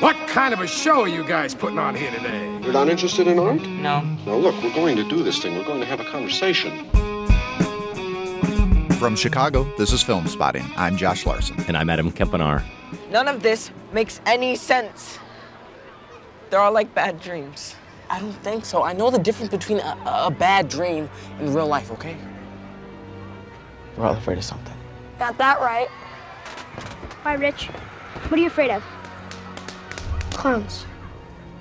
What kind of a show are you guys putting on here today? You're not interested in art? No. Now, look, we're going to do this thing. We're going to have a conversation. From Chicago, this is Filmspotting. I'm Josh Larsen. And I'm Adam Kempenaar. None of this makes any sense. They're all like bad dreams. I don't think so. I know the difference between a, a bad dream and real life, okay? We're all afraid of something. Got that right. Hi, Rich. What are you afraid of? Clowns.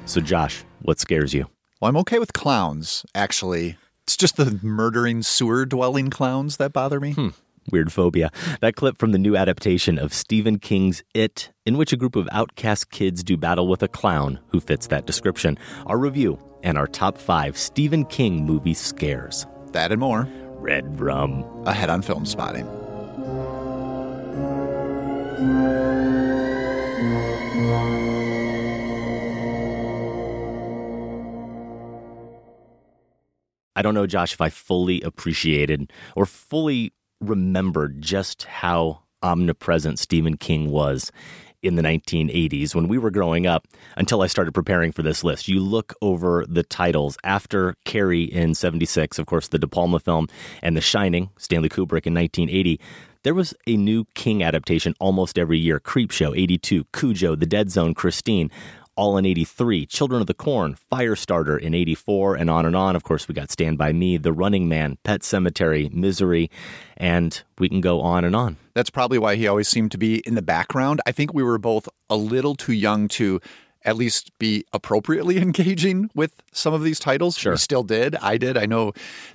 So, Josh, what scares you? Well, I'm okay with clowns, actually. It's just the murdering sewer dwelling clowns that bother me. Hmm. Weird phobia. That clip from the new adaptation of Stephen King's It, in which a group of outcast kids do battle with a clown who fits that description. Our review and our top five Stephen King movie scares. That and more. Red Rum. Ahead on Filmspotting. I don't know, Josh, if I fully appreciated or fully remembered just how omnipresent Stephen King was in the 1980s when we were growing up until I started preparing for this list. You look over the titles after Carrie in 76, of course, the De Palma film, and The Shining, Stanley Kubrick in 1980. There was a new King adaptation almost every year Creepshow, 82, Cujo, The Dead Zone, Christine all in 83, Children of the Corn, Firestarter in 84, and on and on. Of course, we got Stand By Me, The Running Man, Pet Sematary, Misery, and we can go on and on. That's probably why he always seemed to be in the background. I think we were both a little too young to at least be appropriately engaging with some of these titles. Sure. We still did. I did. I know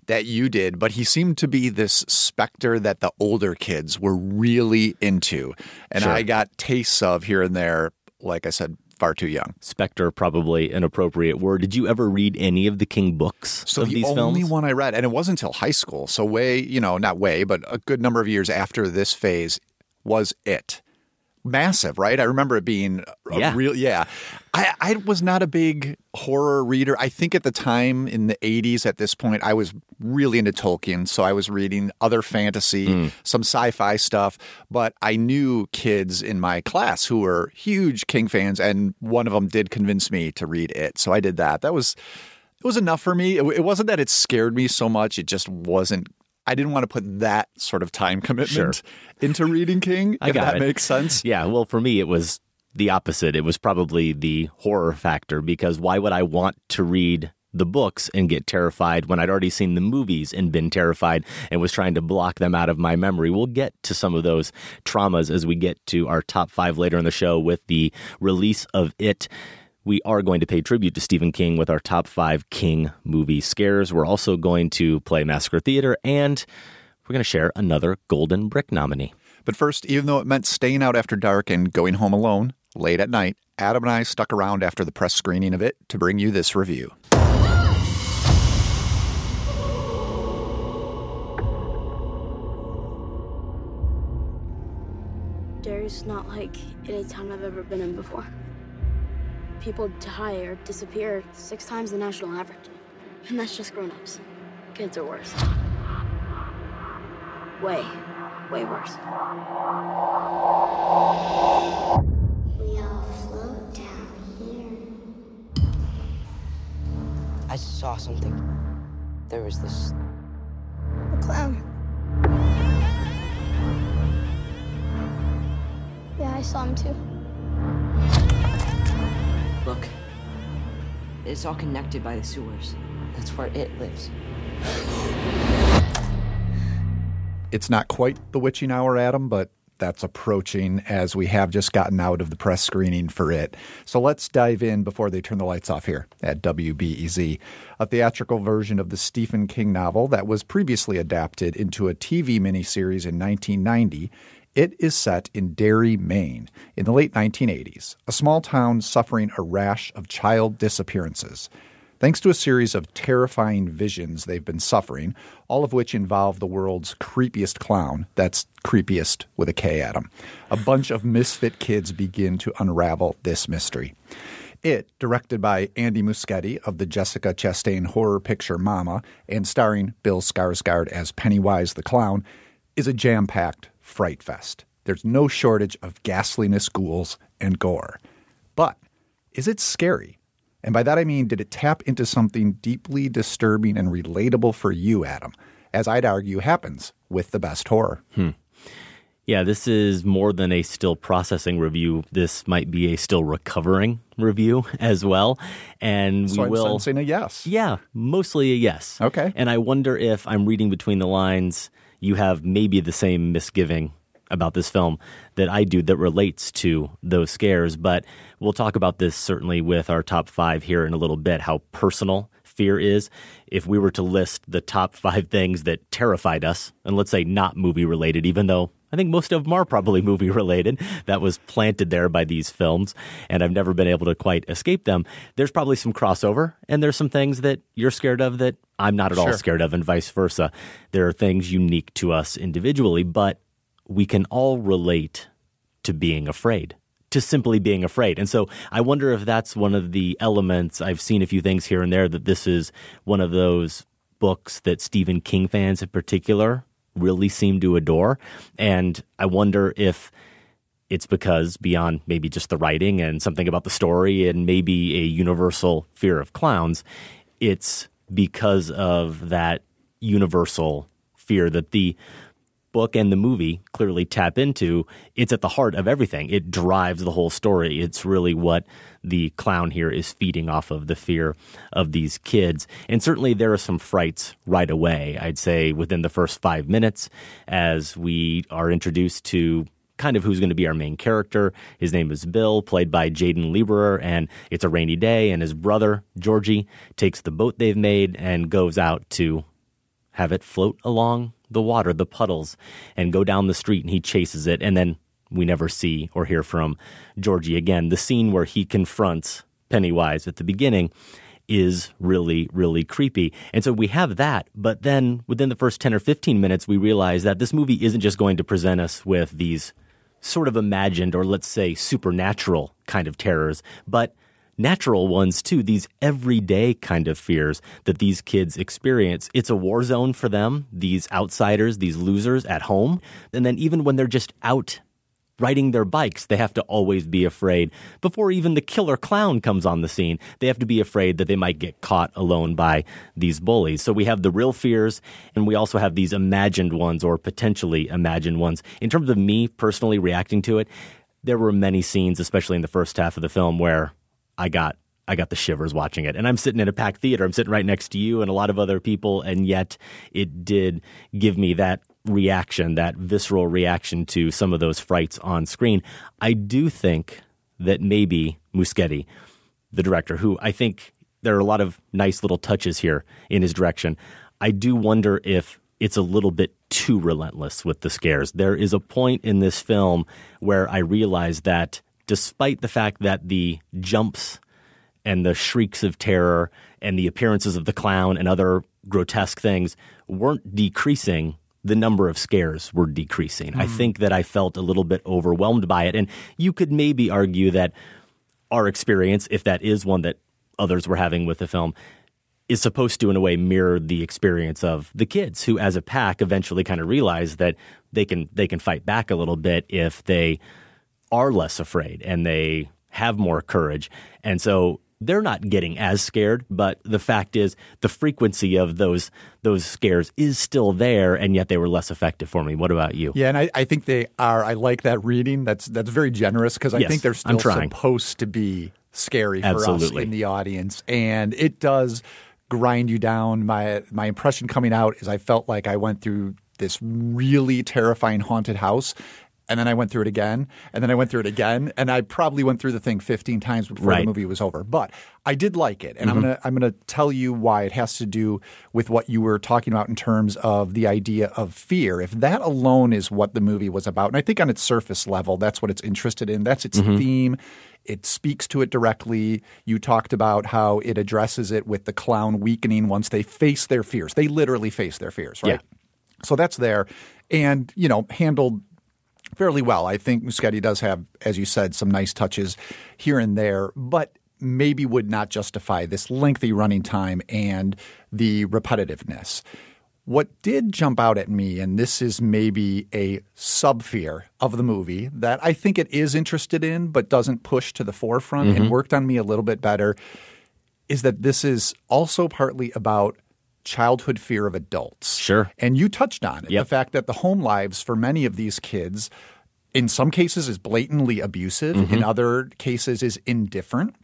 that you did. But he seemed to be this specter that the older kids were really into. And Sure. I got tastes of here and there, like I said, far too young. Spectre, probably an appropriate word. Did you ever read any of the King books So the only films? one I read, and it wasn't until high school, so way, you know, not way, but a good number of years after this phase, was it. Massive, right? I remember it being a Yeah. real, yeah. I, I was not a big horror reader. I think at the time in the 80s, at this point, I was really into Tolkien. So I was reading other fantasy, Hmm. some sci fi stuff. But I knew kids in my class who were huge King fans, and one of them did convince me to read it. So I did that. That was it was enough for me. It, it wasn't that it scared me so much. It just wasn't. I didn't want to put that sort of time commitment into reading King. I if got that it. makes sense. Yeah, well, for me, it was the opposite. It was probably the horror factor because why would I want to read the books and get terrified when I'd already seen the movies and been terrified and was trying to block them out of my memory? We'll get to some of those traumas as we get to our top five later in the show with the release of It. We are going to pay tribute to Stephen King with our top five King movie scares. We're also going to play Massacre Theater and we're going to share another Golden Brick nominee. But first, even though it meant staying out after dark and going home alone late at night, Adam and I stuck around after the press screening of it to bring you this review. Derry's not like any town I've ever been in before. People die or disappear six times the national average. And that's just grown-ups. Kids are worse. Way, way worse. We all float down here. I saw something. There was this. A clown. Yeah, I saw him too. Look, it's all connected by the sewers. That's where it lives. It's not quite the witching hour, Adam, but that's approaching as we have just gotten out of the press screening for it. So let's dive in before they turn the lights off here at WBEZ. A theatrical version of the Stephen King novel that was previously adapted into a TV miniseries in 1990. It is set in Derry, Maine, in the late 1980s, a small town suffering a rash of child disappearances. Thanks to a series of terrifying visions they've been suffering, all of which involve the world's creepiest clown that's creepiest with a K him. A bunch of misfit kids begin to unravel this mystery. It, directed by Andy Muschietti of the Jessica Chastain horror picture Mama and starring Bill Skarsgård as Pennywise the Clown, is a jam packed fright fest. There's no shortage of ghastliness, ghouls, and gore. But is it scary? And by that I mean, did it tap into something deeply disturbing and relatable for you, Adam? As I'd argue happens with the best horror. Hmm. Yeah, this is more than a still processing review. This might be a still recovering review as well. And so we I'm will sensing a yes. Yeah, mostly a yes. Okay. And I wonder if I'm reading between the lines, you have maybe the same misgiving about this film that I do that relates to those scares. But we'll talk about this certainly with our top five here in a little bit, how personal fear is. If we were to list the top five things that terrified us, and let's say not movie related, even though I think most of them are probably movie related. That was planted there by these films, and I've never been able to quite escape them. There's probably some crossover, and there's some things that you're scared of that I'm not at all scared of, and vice versa. There are things unique to us individually, but we can all relate to being afraid. To simply being afraid. And so I wonder if that's one of the elements. I've seen a few things here and there that this is one of those books that Stephen King fans in particular really seem to adore. And I wonder if it's because beyond maybe just the writing and something about the story and maybe a universal fear of clowns, it's because of that universal fear that the book and the movie clearly tap into. It's at the heart of everything. It drives the whole story. It's really what the clown here is feeding off of the fear of these kids. And certainly there are some frights right away. I'd say within the first five minutes, as we are introduced to kind of who's going to be our main character. His name is Bill, played by Jaeden Lieberher, and it's a rainy day, and his brother, Georgie, takes the boat they've made and goes out to have it float along the water, the puddles, and go down the street, and he chases it, and then we never see or hear from Georgie again. The scene where he confronts Pennywise at the beginning is really, really creepy. And so we have that, but then within the first 10 or 15 minutes, we realize that this movie isn't just going to present us with these sort of imagined or let's say supernatural kind of terrors, but natural ones too, these everyday kind of fears that these kids experience. It's a war zone for them, these outsiders, these losers at home. And then even when they're just out riding their bikes, they have to always be afraid. Before even the killer clown comes on the scene, they have to be afraid that they might get caught alone by these bullies. So we have the real fears, and we also have these imagined ones or potentially imagined ones. In terms of me personally reacting to it, there were many scenes, especially in the first half of the film, where I got I got the shivers watching it. And I'm sitting in a packed theater. I'm sitting right next to you and a lot of other people. And yet it did give me that reaction, that visceral reaction to some of those frights on screen. I do think that maybe Muschietti, the director, who I think there are a lot of nice little touches here in his direction, I do wonder if it's a little bit too relentless with the scares. There is a point in this film where I realize that despite the fact that the jumps and the shrieks of terror and the appearances of the clown and other grotesque things weren't decreasing, the number of scares were decreasing. I Mhm. think that I felt a little bit overwhelmed by it. And you could maybe argue that our experience, if that is one that others were having with the film, is supposed to, in a way, mirror the experience of the kids who, as a pack, eventually kind of realize that they can they can fight back a little bit if they are less afraid and they have more courage. And so they're not getting as scared, but the fact is the frequency of those those scares is still there and yet they were less effective for me. What about you? Yeah, and I, I think they are. I like that reading. That's that's very generous because I Yes, think they're still supposed to be scary for us Absolutely. in the audience, and it does grind you down. My my impression coming out is I felt like I went through this really terrifying haunted house. And then I went through it again, and then I went through it again, and I probably went through the thing 15 times before Right. the movie was over. But I did like it, and Mhm. I'm gonna I'm gonna tell you why it has to do with what you were talking about in terms of the idea of fear. If that alone is what the movie was about, and I think on its surface level, that's what it's interested in. That's its Mhm. theme. It speaks to it directly. You talked about how it addresses it with the clown weakening once they face their fears. They literally face their fears, right? So that's there, and you know handled fairly well. I think Muschietti does have, as you said, some nice touches here and there, but maybe would not justify this lengthy running time and the repetitiveness. What did jump out at me, and this is maybe a sub fear of the movie that I think it is interested in, but doesn't push to the forefront Mhm. and worked on me a little bit better, is that this is also partly about childhood fear of adults. Sure. And you touched on it Yep. the fact that the home lives for many of these kids, in some cases, is blatantly abusive, in Mhm. other cases, is indifferent.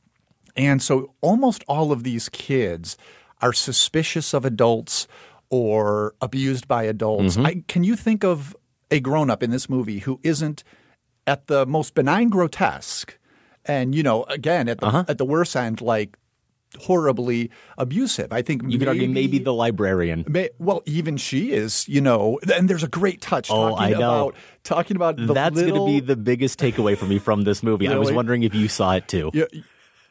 And so almost all of these kids are suspicious of adults or abused by adults. Mhm. I, can you think of a grown up in this movie who isn't at the most benign grotesque and, you know, again, at the, Uh-huh. at the worst end, like horribly abusive? I think You could argue maybe the librarian. May, well, even she is, you know, and there's a great touch Oh, talking about talking about the That's little, going to be the biggest takeaway for me from this movie. I was wondering if you saw it too. Yeah,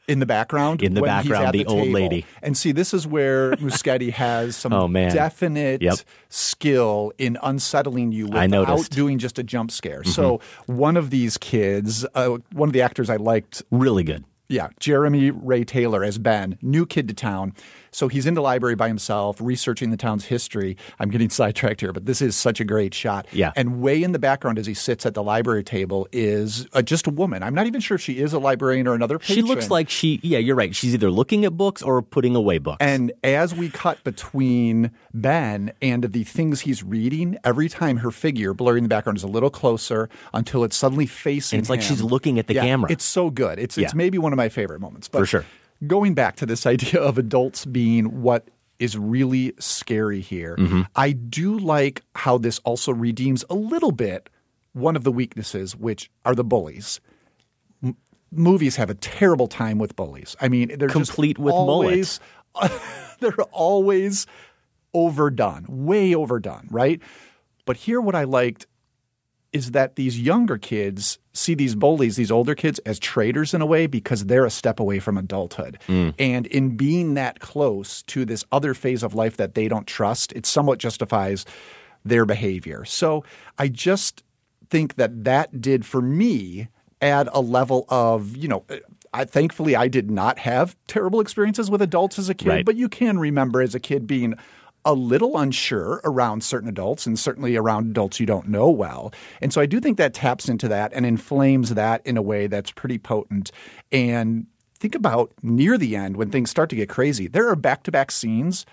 in the background. In the when he's background, at the old lady. And see, this is where Muschietti has some Oh, definite Yep. skill in unsettling you without doing just a jump scare. Mhm. So one of these kids, uh, one of the actors I liked Really good. Yeah, Jeremy Ray Taylor as Ben, new kid to town. So he's in the library by himself, researching the town's history. I'm getting sidetracked here, but this is such a great shot. Yeah. And way in the background as he sits at the library table is uh, just a woman. I'm not even sure if she is a librarian or another person. She looks like she, yeah, you're right. She's either looking at books or putting away books. And as we cut between Ben and the things he's reading, every time her figure blurring in the background is a little closer until it's suddenly facing And it's like him. she's looking at the Yeah, camera. It's so good. It's it's maybe one of my favorite moments. But For sure. Going back to this idea of adults being what is really scary here, Mm-hmm. I do like how this also redeems a little bit one of the weaknesses, which are the bullies. M- movies have a terrible time with bullies. I mean, they're just Complete with always, they're always overdone, way overdone, right? But here, what I liked is that these younger kids see these bullies, these older kids, as traitors in a way because they're a step away from adulthood. Mm. And in being that close to this other phase of life that they don't trust, it somewhat justifies their behavior. So I just think that that did for me add a level of, you know, I thankfully I did not have terrible experiences with adults as a kid, Right. but you can remember as a kid being a little unsure around certain adults and certainly around adults you don't know well. And so I do think that taps into that and inflames that in a way that's pretty potent. And think about near the end when things start to get crazy, there are back to back scenes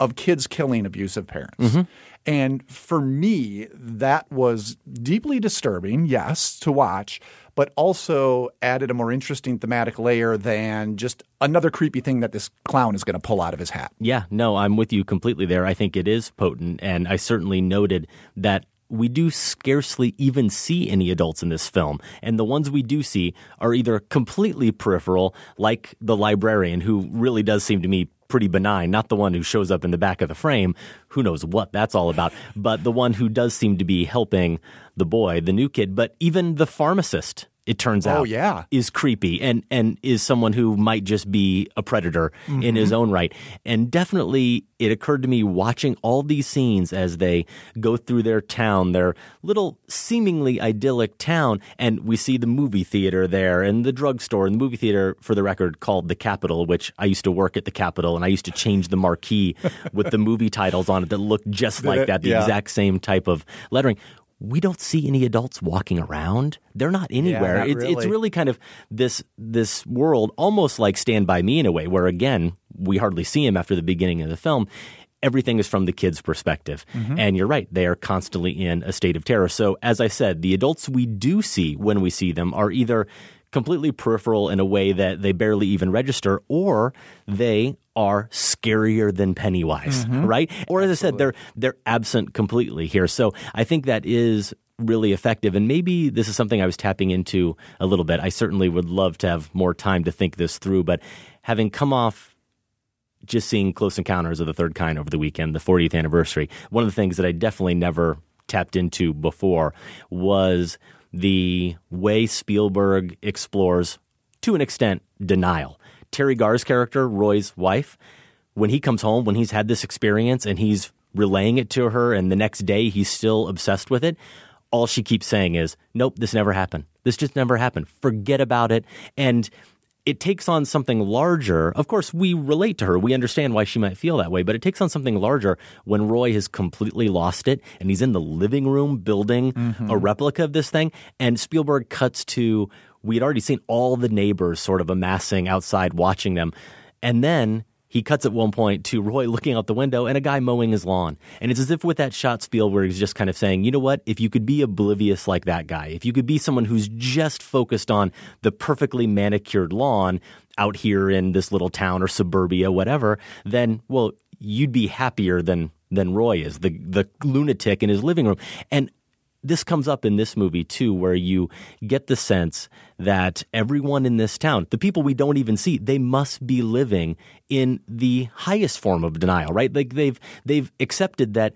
of kids killing abusive parents. Mm-hmm. And for me, that was deeply disturbing, yes, to watch, but also added a more interesting thematic layer than just another creepy thing that this clown is going to pull out of his hat. Yeah, no, I'm with you completely there. I think it is potent, and I certainly noted that we do scarcely even see any adults in this film. And the ones we do see are either completely peripheral, like the librarian, who really does seem to me pretty benign, not the one who shows up in the back of the frame. Who knows what that's all about, but the one who does seem to be helping the boy, the new kid, but even the pharmacist. It turns Oh, out yeah. is creepy and and is someone who might just be a predator in his mm-hmm. own right. And definitely it occurred to me watching all these scenes as they go through their town, their little seemingly idyllic town, and we see the movie theater there and the drugstore and the movie theater for the record called the Capitol, which I used to work at the Capitol and I used to change the marquee with the movie titles on it that looked just like that, the Yeah. exact same type of lettering. We don't see any adults walking around. They're not anywhere. not it's it's really. really kind of this this world almost like Stand by Me in a way, where again we hardly see him after the beginning of the film. Everything is from the kid's perspective, Mm-hmm. and you're right; they are constantly in a state of terror. So, as I said, the adults we do see when we see them are either completely peripheral in a way that they barely even register, or they are scarier than Pennywise, Mm-hmm. right? Or as I said, they're they're absent completely here. So I think that is really effective. And maybe this is something I was tapping into a little bit. I certainly would love to have more time to think this through, but having come off just seeing Close Encounters of the Third Kind over the weekend, the 40th anniversary, one of the things that I definitely never tapped into before was the way Spielberg explores, to an extent, denial. Teri Garr's character, Roy's wife, when he comes home, when he's had this experience and he's relaying it to her, and the next day he's still obsessed with it, all she keeps saying is, Nope, this never happened. This just never happened. Forget about it. And it takes on something larger. Of course, we relate to her. We understand why she might feel that way, but it takes on something larger when Roy has completely lost it and he's in the living room building Mm-hmm. a replica of this thing. And Spielberg cuts to, we had already seen all the neighbors sort of amassing outside watching them. And then he cuts at one point to Roy looking out the window and a guy mowing his lawn. And it's as if with that shot, Spielberg is just kind of saying, you know what? If you could be oblivious like that guy, if you could be someone who's just focused on the perfectly manicured lawn out here in this little town or suburbia, whatever, then, well, you'd be happier than than Roy is, the the lunatic in his living room. And this comes up in this movie too, where you get the sense that everyone in this town, the people we don't even see, they must be living in the highest form of denial, right? Like they've they've accepted that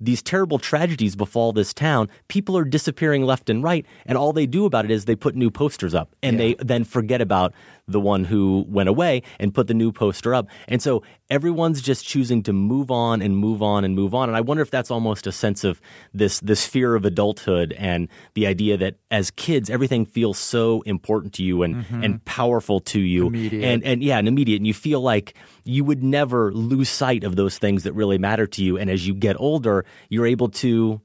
these terrible tragedies befall this town. People are disappearing left and right, and all they do about it is they put new posters up, and they then forget about the one who went away and put the new poster up. And so everyone's just choosing to move on and move on and move on. And I wonder if that's almost a sense of this this fear of adulthood and the idea that as kids everything feels so important to you and Mhm. and powerful to you Immediate. and and yeah, and immediate and you feel like you would never lose sight of those things that really matter to you and as you get older, you're able to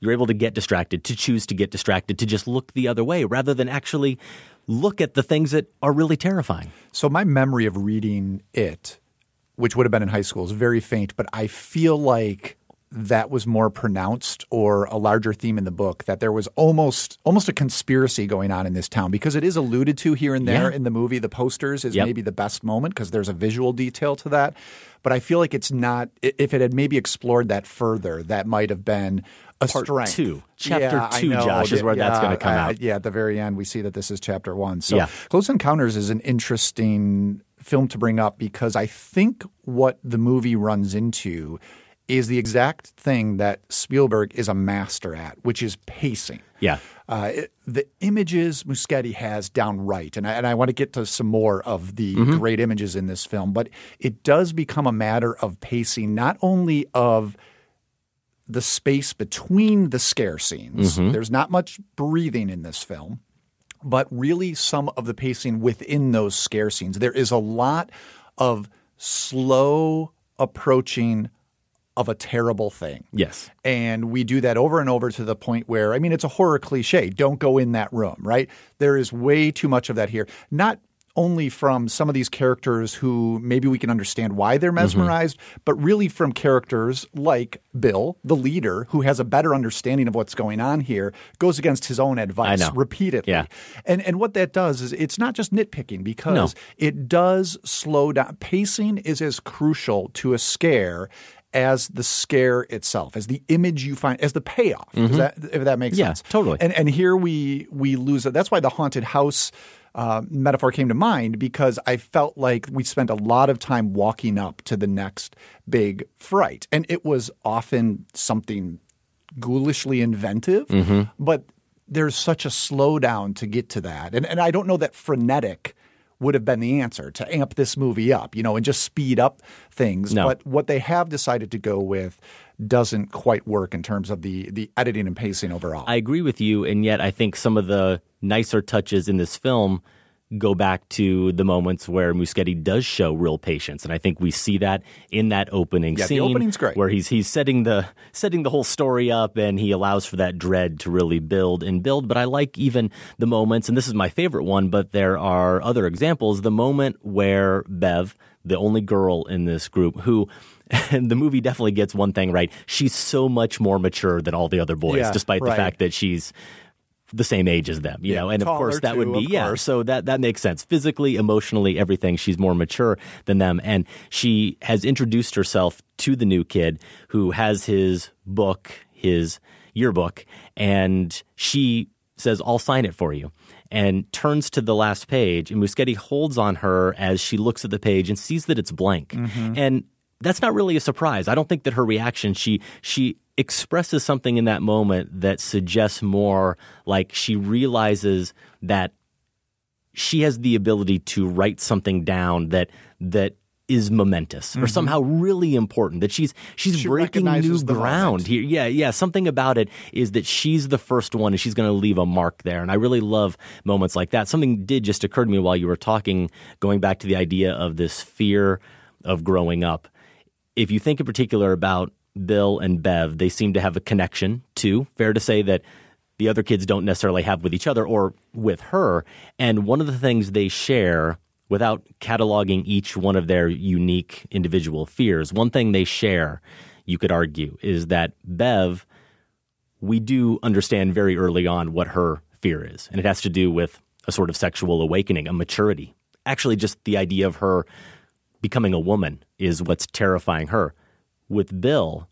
you're able to get distracted, to choose to get distracted, to just look the other way rather than actually look at the things that are really terrifying. So my memory of reading it, which would have been in high school, is very faint, but I feel like that was more pronounced or a larger theme in the book that there was almost almost a conspiracy going on in this town because it is alluded to here and there Yeah. in the movie the posters is Yep. maybe the best moment because there's a visual detail to that but i feel like it's not if it had maybe explored that further that might have been a Part strength two. Chapter Yeah, two. Josh, is where that's gonna come uh, out. yeah at the very end we see that this is chapter one so Yeah. Close Encounters is an interesting film to bring up because I think what the movie runs into is the exact thing that Spielberg is a master at, which is pacing. Yeah. Uh, it- the images Muschietti has down right, and I, and I want to get to some more of the Mhm. great images in this film, but it does become a matter of pacing, not only of the space between the scare scenes. Mhm. There's not much breathing in this film, but really some of the pacing within those scare scenes. There is a lot of slow approaching of a terrible thing. Yes. And we do that over and over to the point where, I mean, it's a horror cliche. Don't go in that room, right? There is way too much of that here. Not only from some of these characters who maybe we can understand why they're mm-hmm. mesmerized, but really from characters like Bill, the leader, who has a better understanding of what's going on here, goes against his own advice repeatedly. Yeah. And and what that does is it's not just nitpicking because No. it does slow down. Pacing is as crucial to a scare as the scare itself, as the image you find, as the payoff. Mhm. that, if that makes Yeah, sense, totally. And and here we we lose it. That's why the haunted house. Uh, metaphor came to mind because I felt like we spent a lot of time walking up to the next big fright, and it was often something ghoulishly inventive, Mhm. but there's such a slowdown to get to that. And and I don't know that frenetic would have been the answer to amp this movie up, you know, and just speed up things. No. But what they have decided to go with doesn't quite work in terms of the the editing and pacing overall. I agree with you, and yet I think some of the nicer touches in this film go back to the moments where Muschietti does show real patience, and I think we see that in that opening Yeah, the scene, opening's great. where he's he's setting the setting the whole story up, and he allows for that dread to really build and build. But I like even the moments, and this is my favorite one, but there are other examples. The moment where Bev, the only girl in this group, who and the movie definitely gets one thing right. She's so much more mature than all the other boys, Yeah, despite the fact that she's the same age as them, you Yeah, know, and of course that too, would be yeah. course. So that that makes sense. Physically, emotionally, everything. She's more mature than them, and she has introduced herself to the new kid who has his book, his yearbook, and she says, I'll sign it for you. And turns to the last page, and Muschietti holds on her as she looks at the page and sees that it's blank. Mm-hmm. And that's not really a surprise. I don't think that her reaction, she she expresses something in that moment that suggests more like she realizes that she has the ability to write something down that that is momentous or Mhm. somehow really important that she's she's She breaking new ground here. Yeah yeah. Something about it is that she's the first one and she's going to leave a mark there. And i really love moments like that. Something did just occur to me while you were talking going back to the idea of this fear of growing up if you think in particular about Bill and Bev, they seem to have a connection too. Fair to say that the other kids don't necessarily have with each other or with her. And one of the things they share, without cataloging each one of their unique individual fears, one thing they share, you could argue, is that Bev, we do understand very early on what her fear is. And it has to do with a sort of sexual awakening, a maturity. Actually, just the idea of her becoming a woman is what's terrifying her. With Bill,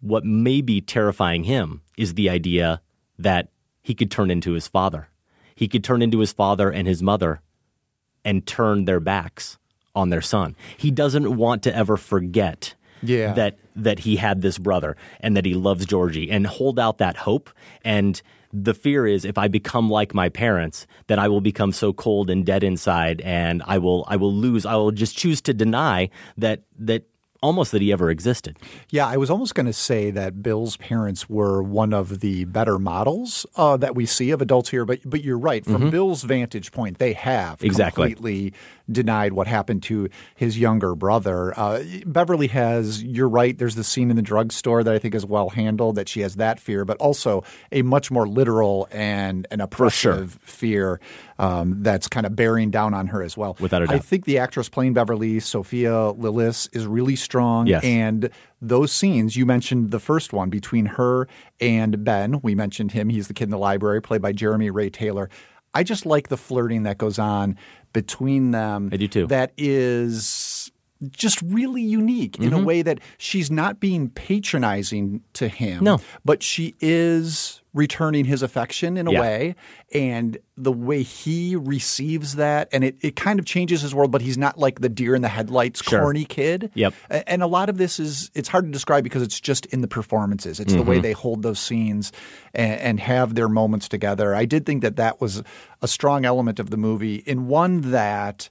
what may be terrifying him is the idea that he could turn into his father. He could turn into his father and his mother and turn their backs on their son. He doesn't want to ever forget Yeah. that that he had this brother and that he loves Georgie and hold out that hope and the fear is if I become like my parents, then I will become so cold and dead inside and I will I will lose I will just choose to deny that that almost that he ever existed. Yeah, I was almost going to say that Bill's parents were one of the better models uh, that we see of adults here, but but you're right. From Mhm. Bill's vantage point, they have Exactly. completely denied what happened to his younger brother. Uh, Beverly has, you're right. There's the scene in the drugstore that I think is well handled. That she has that fear, but also a much more literal and an For sure. oppressive fear um, that's kind of bearing down on her as well. Without a I doubt. I think the actress playing Beverly, Sophia Lillis, is really strong. Yes. And those scenes, you mentioned the first one between her and Ben. We mentioned him. He's the kid in the library, played by Jeremy Ray Taylor. I just like the flirting that goes on between them. I do too. That is just really unique in a Mhm. way that she's not being patronizing to him. No. But she is returning his affection in a Yeah. way. And the way he receives that, and it, it kind of changes his world, but he's not like the deer in the headlights Sure. corny kid. Yep. And a lot of this is it's hard to describe because it's just in the performances. It's the way Mhm. they hold those scenes and, and have their moments together. I did think that that was a strong element of the movie, in one that,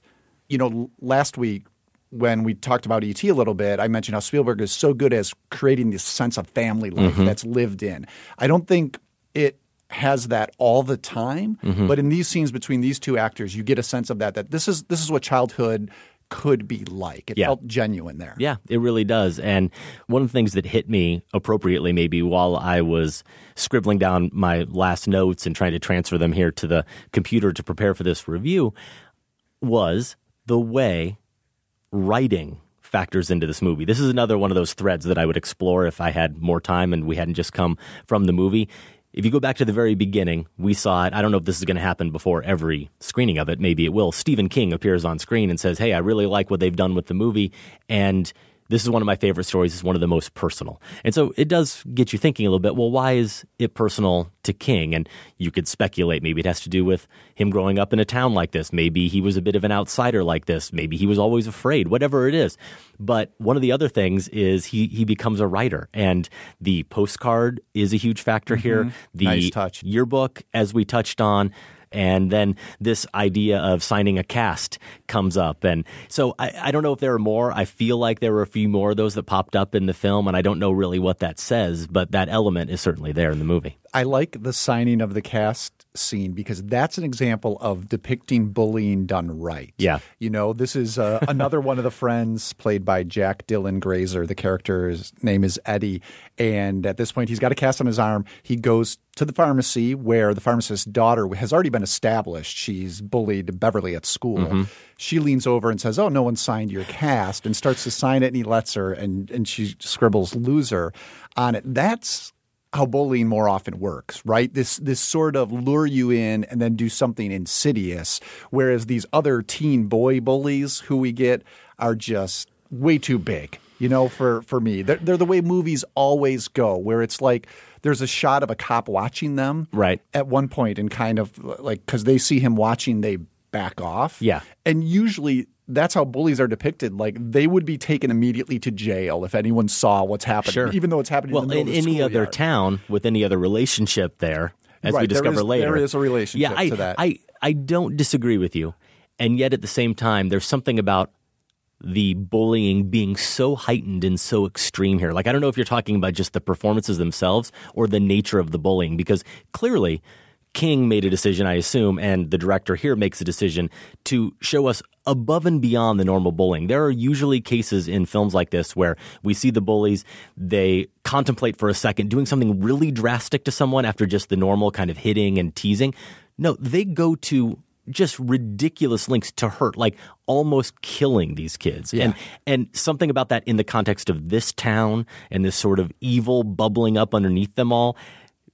you know, last week when we talked about ET a little bit, I mentioned how Spielberg is so good as creating this sense of family life Mhm. that's lived in. I don't think it has that all the time, Mhm. but in these scenes between these two actors, you get a sense of that that this is this is what childhood could be like. It Yeah. felt genuine there. Yeah, it really does. And one of the things that hit me appropriately, maybe while I was scribbling down my last notes and trying to transfer them here to the computer to prepare for this review, was the way writing factors into this movie. This is another one of those threads that I would explore if I had more time and we hadn't just come from the movie. If you go back to the very beginning, we saw it. I don't know if this is going to happen before every screening of it. Maybe it will. Stephen King appears on screen and says, Hey, I really like what they've done with the movie. And this is one of my favorite stories. It's one of the most personal. And so it does get you thinking a little bit, well, why is it personal to King? And you could speculate maybe it has to do with him growing up in a town like this. Maybe he was a bit of an outsider like this. Maybe he was always afraid, whatever it is. But one of the other things is he, he becomes a writer. And the postcard is a huge factor here. Mhm. The Nice touch. yearbook, as we touched on. And then this idea of signing a cast comes up. And so I, I don't know if there are more. I feel like there were a few more of those that popped up in the film, and I don't know really what that says, but that element is certainly there in the movie. I like the signing of the cast scene because that's an example of depicting bullying done right. Yeah. You know, this is uh, another one of the friends played by Jack Dylan Grazer. The character's name is Eddie. And at this point, he's got a cast on his arm. He goes to the pharmacy where the pharmacist's daughter has already been established. She's bullied Beverly at school. Mhm. She leans over and says, Oh, no one signed your cast, and starts to sign it. And he lets her, and, and she scribbles loser on it. That's how bullying more often works, right? This this sort of lure you in and then do something insidious. Whereas these other teen boy bullies who we get are just way too big. You know, for for me, they're, they're the way movies always go, where it's like there's a shot of a cop watching them Right. at one point and kind of like because they see him watching, they back off. Yeah. and usually. That's how bullies are depicted. Like they would be taken immediately to jail if anyone saw what's happening, Sure. even though it's happening well, in in any other town with any other relationship there, as we Right, there discover is- later, there is a relationship yeah, I, to that. I I don't disagree with you, and yet at the same time, there's something about the bullying being so heightened and so extreme here. Like I don't know if you're talking about just the performances themselves or the nature of the bullying, because clearly. King made a decision, I assume, and the director here makes a decision to show us above and beyond the normal bullying. There are usually cases in films like this where we see the bullies, they contemplate for a second doing something really drastic to someone after just the normal kind of hitting and teasing. No, they go to just ridiculous lengths to hurt, like almost killing these kids. And and something about that in the context of this town and this sort of evil bubbling up underneath them all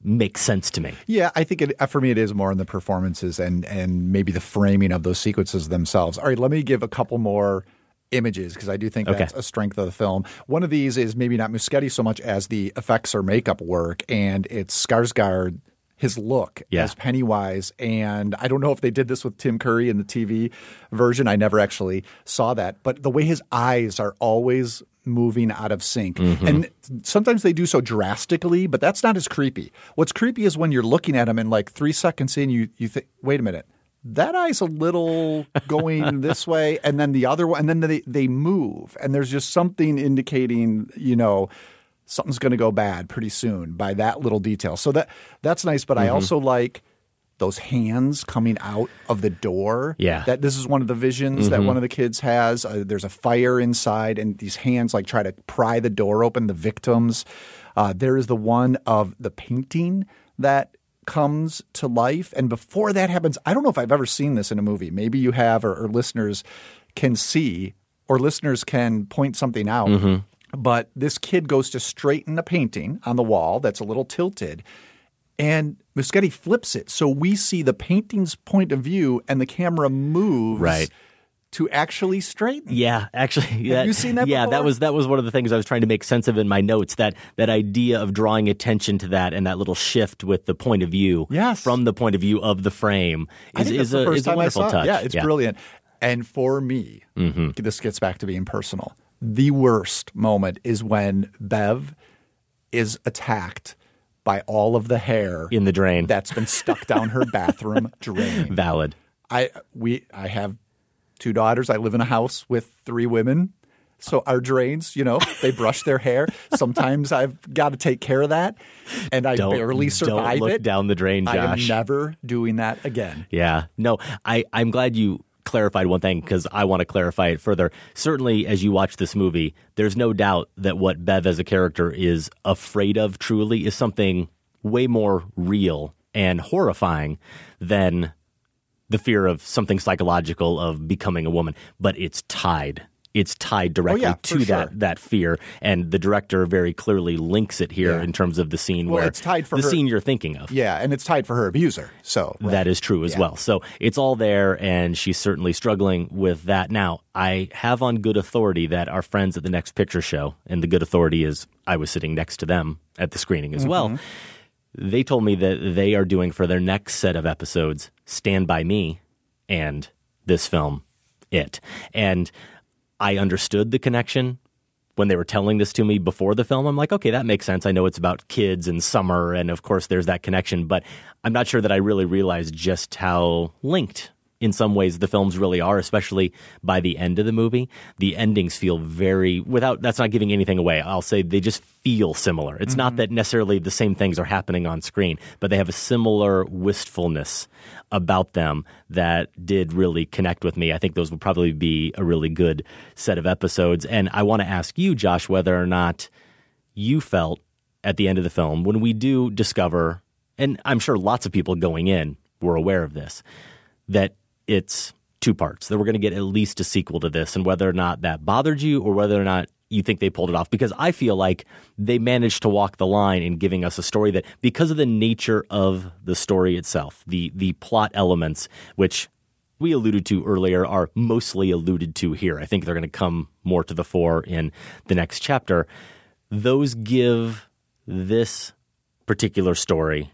makes sense to me. Yeah, I think it, uh, for me it is more in the performances and and maybe the framing of those sequences themselves. All right, let me give a couple more images because I do think Okay. that's a strength of the film. One of these is maybe not Muschietti so much as the effects or makeup work, and it's Skarsgård. His look Yeah. as Pennywise, and I don't know if they did this with Tim Curry in the TV version. I never actually saw that, but the way his eyes are always moving out of sync, Mm-hmm. and sometimes they do so drastically, but that's not as creepy. What's creepy is when you're looking at them and like three seconds in, you you think, wait a minute, that eye's a little going this way, and then the other one, and then they they move, and there's just something indicating, you know, something's going to go bad pretty soon by that little detail. So that that's nice, but Mm-hmm. I also like those hands coming out of the door. Yeah. Mm-hmm. that this is one of the visions that one of the kids has. Uh, there's a fire inside, and these hands like try to pry the door open. The victims. Uh, there is the one of the painting that comes to life, and before that happens, I don't know if I've ever seen this in a movie. Maybe you have, or, or listeners can see, or listeners can point something out. Mm-hmm. But this kid goes to straighten a painting on the wall that's a little tilted, and Muschietti flips it. So we see the painting's point of view, and the camera moves Right. to actually straighten. Yeah, actually, you seen that Yeah, that was that was one of the things I was trying to make sense of in my notes. That that idea of drawing attention to that and that little shift with the point of view, Yes. from the point of view of the frame, is is a is a wonderful saw it. touch. Yeah, it's brilliant. And for me, mm-hmm. this gets back to being personal. The worst moment is when Bev is attacked by all of the hair in the drain. that's been stuck down her bathroom drain. Valid. I we I have two daughters. I live in a house with three women. So our drains, you know, they brush their hair. Sometimes I've got to take care of that, and I Don't barely survive don't look it. down the drain, I am never doing that again. Yeah. No, I, I'm glad you clarified one thing because I want to clarify it further. Certainly, as you watch this movie, there's no doubt that what Bev as a character is afraid of truly is something way more real and horrifying than the fear of something psychological of becoming a woman. But it's tied. It's tied oh, directly Oh, yeah, to that sure. that fear, and the director very clearly links it here Yeah. in terms of the scene Well, where it's tied for the her- scene you're thinking of. Yeah, and it's tied for her abuser. So That is true as Yeah. well. So it's all there, and she's certainly struggling with that. Now, I have on good authority that our friends at the Next Picture Show, and the good authority is I was sitting next to them at the screening as well. Mm-hmm. They told me that they are doing for their next set of episodes Stand By Me and this film, It. And I understood the connection when they were telling this to me before the film, I'm like, okay, that makes sense. I know it's about kids and summer, and of course, there's that connection, but I'm not sure that I really realized just how linked in some ways the films really are, especially by the end of the movie. The endings feel very, without, that's not giving anything away. I'll say they just feel similar. It's not mm-hmm. that necessarily the same things are happening on screen, but they have a similar wistfulness about them that did really connect with me. I think those would probably be a really good set of episodes. And I want to ask you, Josh, whether or not you felt at the end of the film when we do discover, and I'm sure lots of people going in were aware of this, that it's two parts, that we're going to get at least a sequel to this, and whether or not that bothered you or whether or not you think they pulled it off. Because I feel like they managed to walk the line in giving us a story that, because of the nature of the story itself, the the plot elements, which we alluded to earlier, are mostly alluded to here. I think they're going to come more to the fore in the next chapter. Those give this particular story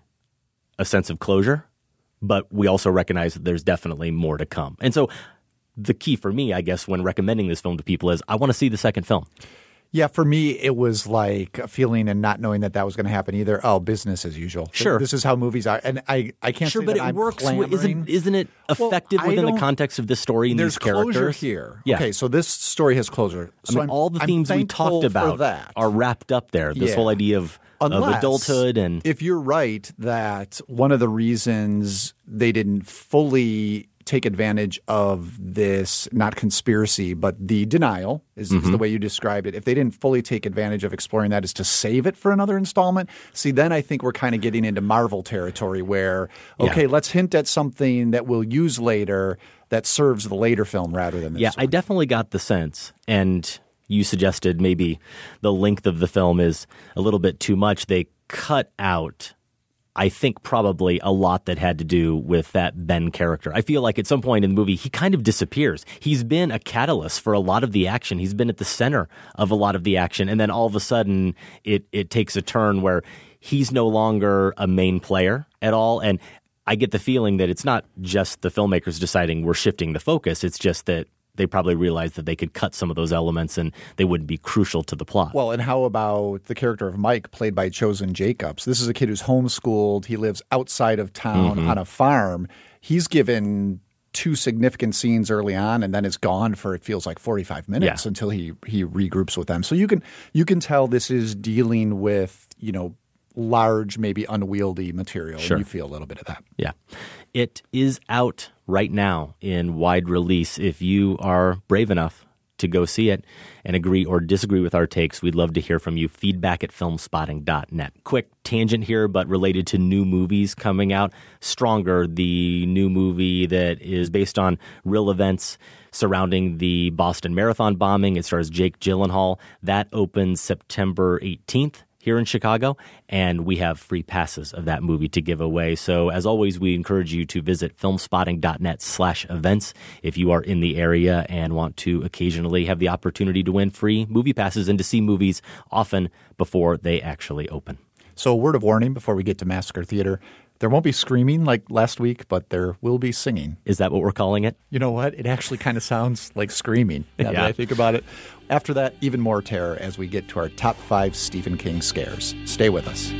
a sense of closure, but we also recognize that there's definitely more to come. And so the key for me, I guess, when recommending this film to people is I want to see the second film. Yeah, for me, it was like a feeling and not knowing that that was going to happen either. Oh, business as usual. Sure. This is how movies are. And I, I can't sure, say but it I'm works. clamoring. Isn't, isn't it effective Well, within the context of this story and There's these characters? closure here. Yeah. Okay, so this story has closure. I So mean, I'm- all the I'm themes we talked about that. are wrapped up there. This Yeah. whole idea of, of Unless, adulthood and if you're right that one of the reasons they didn't fully take advantage of this not conspiracy but the denial is, is Mm-hmm. the way you described it if they didn't fully take advantage of exploring that is to save it for another installment see then i think we're kind of getting into marvel territory where Yeah. okay let's hint at something that we'll use later that serves the later film rather than Yeah, I definitely got the sense, and you suggested maybe the length of the film is a little bit too much. They cut out, I think, probably a lot that had to do with that Ben character. I feel like at some point in the movie, he kind of disappears. He's been a catalyst for a lot of the action. He's been at the center of a lot of the action, and then all of a sudden, it it takes a turn where he's no longer a main player at all, and I get the feeling that it's not just the filmmakers deciding we're shifting the focus. It's just that they probably realized that they could cut some of those elements and they wouldn't be crucial to the plot. Well, and how about the character of Mike, played by Chosen Jacobs? This is a kid who's homeschooled. He lives outside of town Mhm. on a farm. He's given two significant scenes early on, and then it's gone for it feels like forty five minutes Yeah. until he he regroups with them. So you can you can tell this is dealing with you know large, maybe unwieldy material. Sure. And you feel a little bit of that. Yeah. It is out right now in wide release. If you are brave enough to go see it and agree or disagree with our takes, we'd love to hear from you. Feedback at filmspotting.net. Quick tangent here, but related to new movies coming out. Stronger, the new movie that is based on real events surrounding the Boston Marathon bombing. It stars Jake Gyllenhaal. That opens September 18th here in Chicago, and we have free passes of that movie to give away. So, as always, we encourage you to visit filmspotting.net slash events if you are in the area and want to occasionally have the opportunity to win free movie passes and to see movies often before they actually open. So, a word of warning before we get to Massacre Theater. There won't be screaming like last week, but there will be singing. Is that what we're calling it? You know what? It actually kind of sounds like screaming now that Yeah. I think about it. After that, even more terror as we get to our top five Stephen King scares. Stay with us.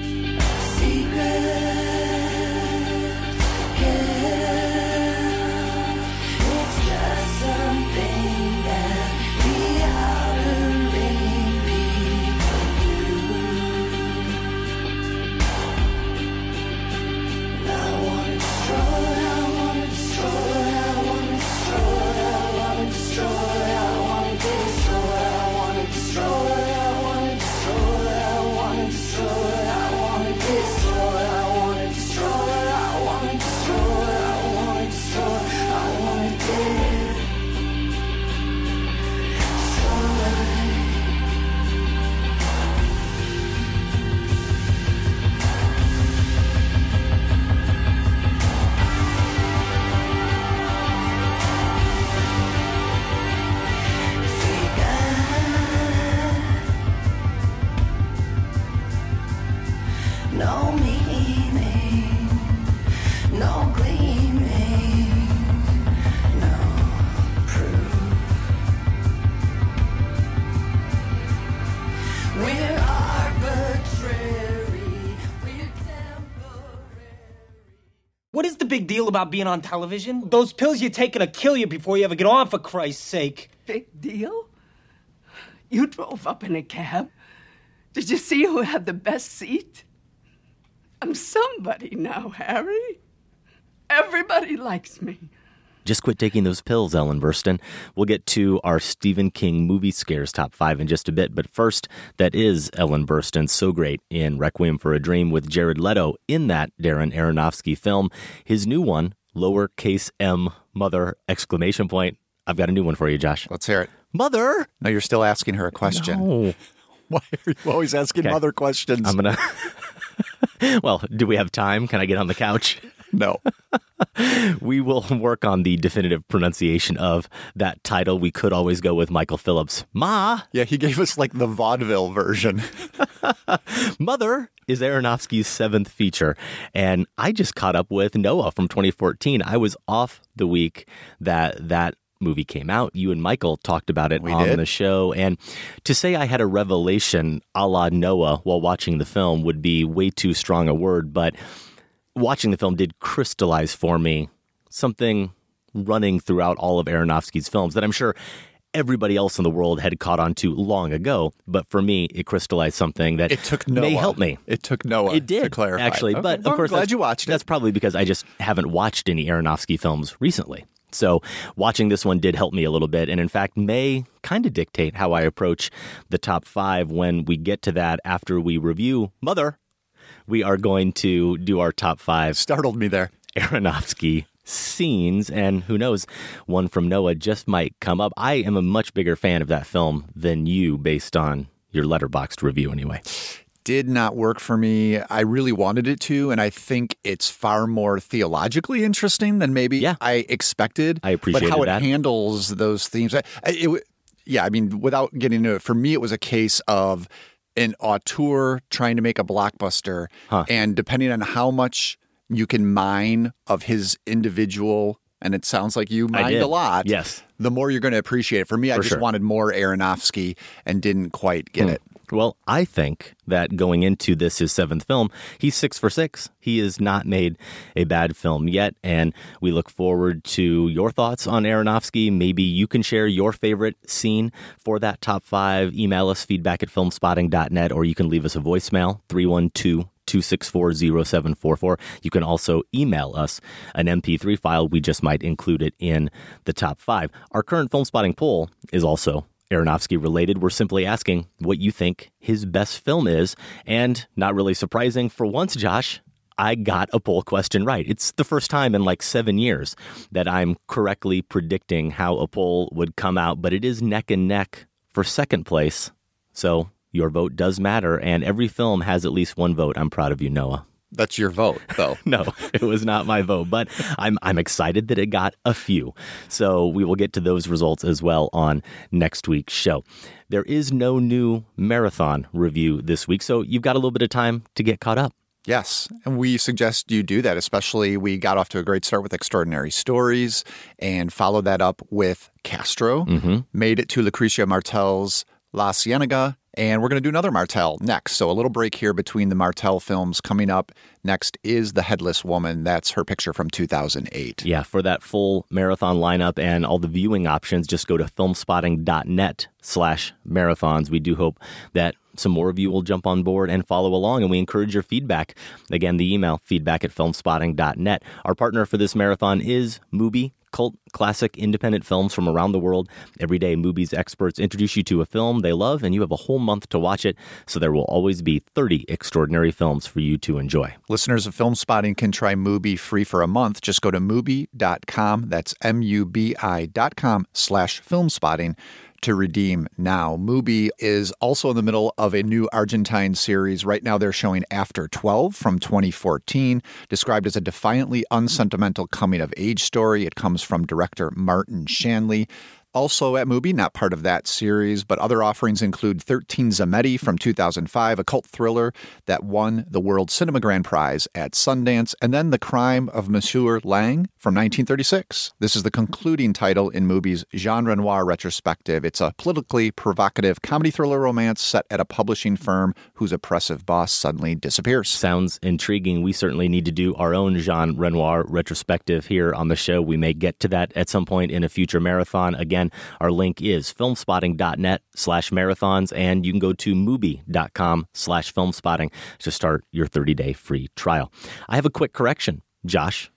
About being on television? Those pills you're taking will kill you before you ever get on, for Christ's sake. Big deal? You drove up in a cab. Did you see who had the best seat? I'm somebody now, Harry. Everybody likes me. Just quit taking those pills, Ellen Burstyn. We'll get to our Stephen King movie scares top five in just a bit. But first, that is Ellen Burstyn, so great in Requiem for a Dream with Jared Leto in that Darren Aronofsky film. His new one, lowercase m mother exclamation point. I've got a new one for you, Josh. Let's hear it. Mother? No, you're still asking her a question. No. Why are you always asking Okay. mother questions? I'm gonna. well, do we have time? Can I get on the couch? No. we will work on the definitive pronunciation of that title. We could always go with Michael Phillips. Ma, Yeah, he gave us like the vaudeville version. Mother is Aronofsky's seventh feature. And I just caught up with Noah from 2014. I was off the week that that movie came out. You and Michael talked about it We on did. the show. And to say I had a revelation a la Noah while watching the film would be way too strong a word. But watching the film did crystallize for me something running throughout all of Aronofsky's films that I'm sure everybody else in the world had caught on to long ago. But for me, it crystallized something that It took Noah. may help me. It took Noah It did to clarify. actually, Okay, but well, of course, I'm glad you watched it. That's probably because I just haven't watched any Aronofsky films recently. So watching this one did help me a little bit, and in fact, may kind of dictate how I approach the top five when we get to that after we review Mother. We are going to do our top five Startled me there. Aronofsky scenes, and who knows, one from Noah just might come up. I am a much bigger fan of that film than you, based on your Letterboxd review, anyway. did not work for me. I really wanted it to, and I think it's far more theologically interesting than maybe Yeah. I expected. I appreciated but how that. it handles those themes. I- it, yeah, I mean, without getting into it, for me, it was a case of an auteur trying to make a blockbuster, Huh. and depending on how much you can mine of his individual. And it sounds like you mined a lot. Yes. The more you're going to appreciate it. For me, I just sure. wanted more Aronofsky and didn't quite get Hmm. it. Well, I think that going into this, his seventh film, he's six for six. He has not made a bad film yet. And we look forward to your thoughts on Aronofsky. Maybe you can share your favorite scene for that top five. Email us feedback at filmspotting.net or you can leave us a voicemail 312 264 0744. You can also email us an MP3 file. We just might include it in the top five. Our current film spotting poll is also Aronofsky related. We're simply asking what you think his best film is. And not really surprising for once, Josh, I got a poll question right. It's the first time in like seven years that I'm correctly predicting how a poll would come out, but it is neck and neck for second place. So your vote does matter, and every film has at least one vote. I'm proud of you, Noah. That's your vote, though. No, it was not my vote, but I'm I'm excited that it got a few. So we will get to those results as well on next week's show. There is no new marathon review this week, so you've got a little bit of time to get caught up. Yes, and we suggest you do that. Especially, we got off to a great start with Extraordinary Stories and followed that up with Castro. Mm-hmm. Made it to Lucrecia Martel's La Cienega, and we're going to do another Martel next. So, a little break here between the Martel films coming up. Next is The Headless Woman. That's her picture from 2008. Yeah, for that full marathon lineup and all the viewing options, just go to filmspotting.net slash marathons. We do hope that some more of you will jump on board and follow along, and we encourage your feedback. Again, the email feedback at filmspotting.net. Our partner for this marathon is Mubi. Cult classic independent films from around the world. Every day, Mubi's experts introduce you to a film they love, and you have a whole month to watch it. So there will always be 30 extraordinary films for you to enjoy. Listeners of Film Spotting can try Mubi free for a month. Just go to Mubi.com. That's M-U-B-I dot com slash film spotting to redeem now. Mubi is also in the middle of a new Argentine series. Right now, they're showing After 12 from 2014, described as a defiantly unsentimental coming of age story. It comes from director Martin Shanley. Also at Mubi, not part of that series, but other offerings include 13 Tzameti from 2005, a cult thriller that won the World Cinema Grand Prize at Sundance, and then The Crime of Monsieur Lang from 1936. This is the concluding title in Mubi's Jean Renoir retrospective. It's a politically provocative comedy thriller romance set at a publishing firm whose oppressive boss suddenly disappears. Sounds intriguing. We certainly need to do our own Jean Renoir retrospective here on the show. We may get to that at some point in a future marathon. Again, our link is filmspotting.net slash marathons, and you can go to mubi.com slash filmspotting to start your 30-day free trial. I have a quick correction, Josh,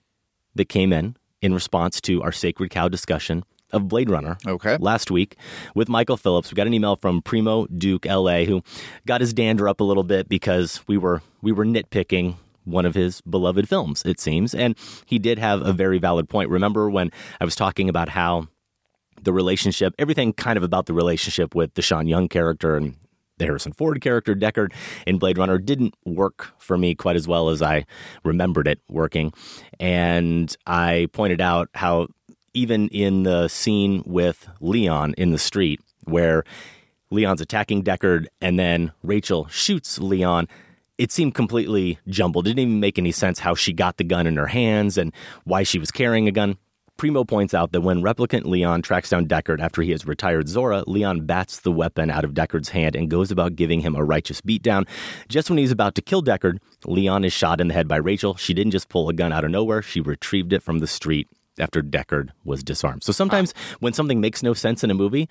that came in in response to our Sacred Cow discussion of Blade Runner okay. last week with Michael Phillips. We got an email from Primo Duke LA who got his dander up a little bit because we were we were nitpicking one of his beloved films, it seems. And he did have a very valid point. Remember when I was talking about how the relationship, everything kind of about the relationship with the Sean Young character and the Harrison Ford character, Deckard, in Blade Runner didn't work for me quite as well as I remembered it working. And I pointed out how even in the scene with Leon in the street, where Leon's attacking Deckard and then Rachel shoots Leon, it seemed completely jumbled. It didn't even make any sense how she got the gun in her hands and why she was carrying a gun. Primo points out that when replicant Leon tracks down Deckard after he has retired Zhora, Leon bats the weapon out of Deckard's hand and goes about giving him a righteous beatdown. Just when he's about to kill Deckard, Leon is shot in the head by Rachel. She didn't just pull a gun out of nowhere, she retrieved it from the street after Deckard was disarmed. So sometimes when something makes no sense in a movie,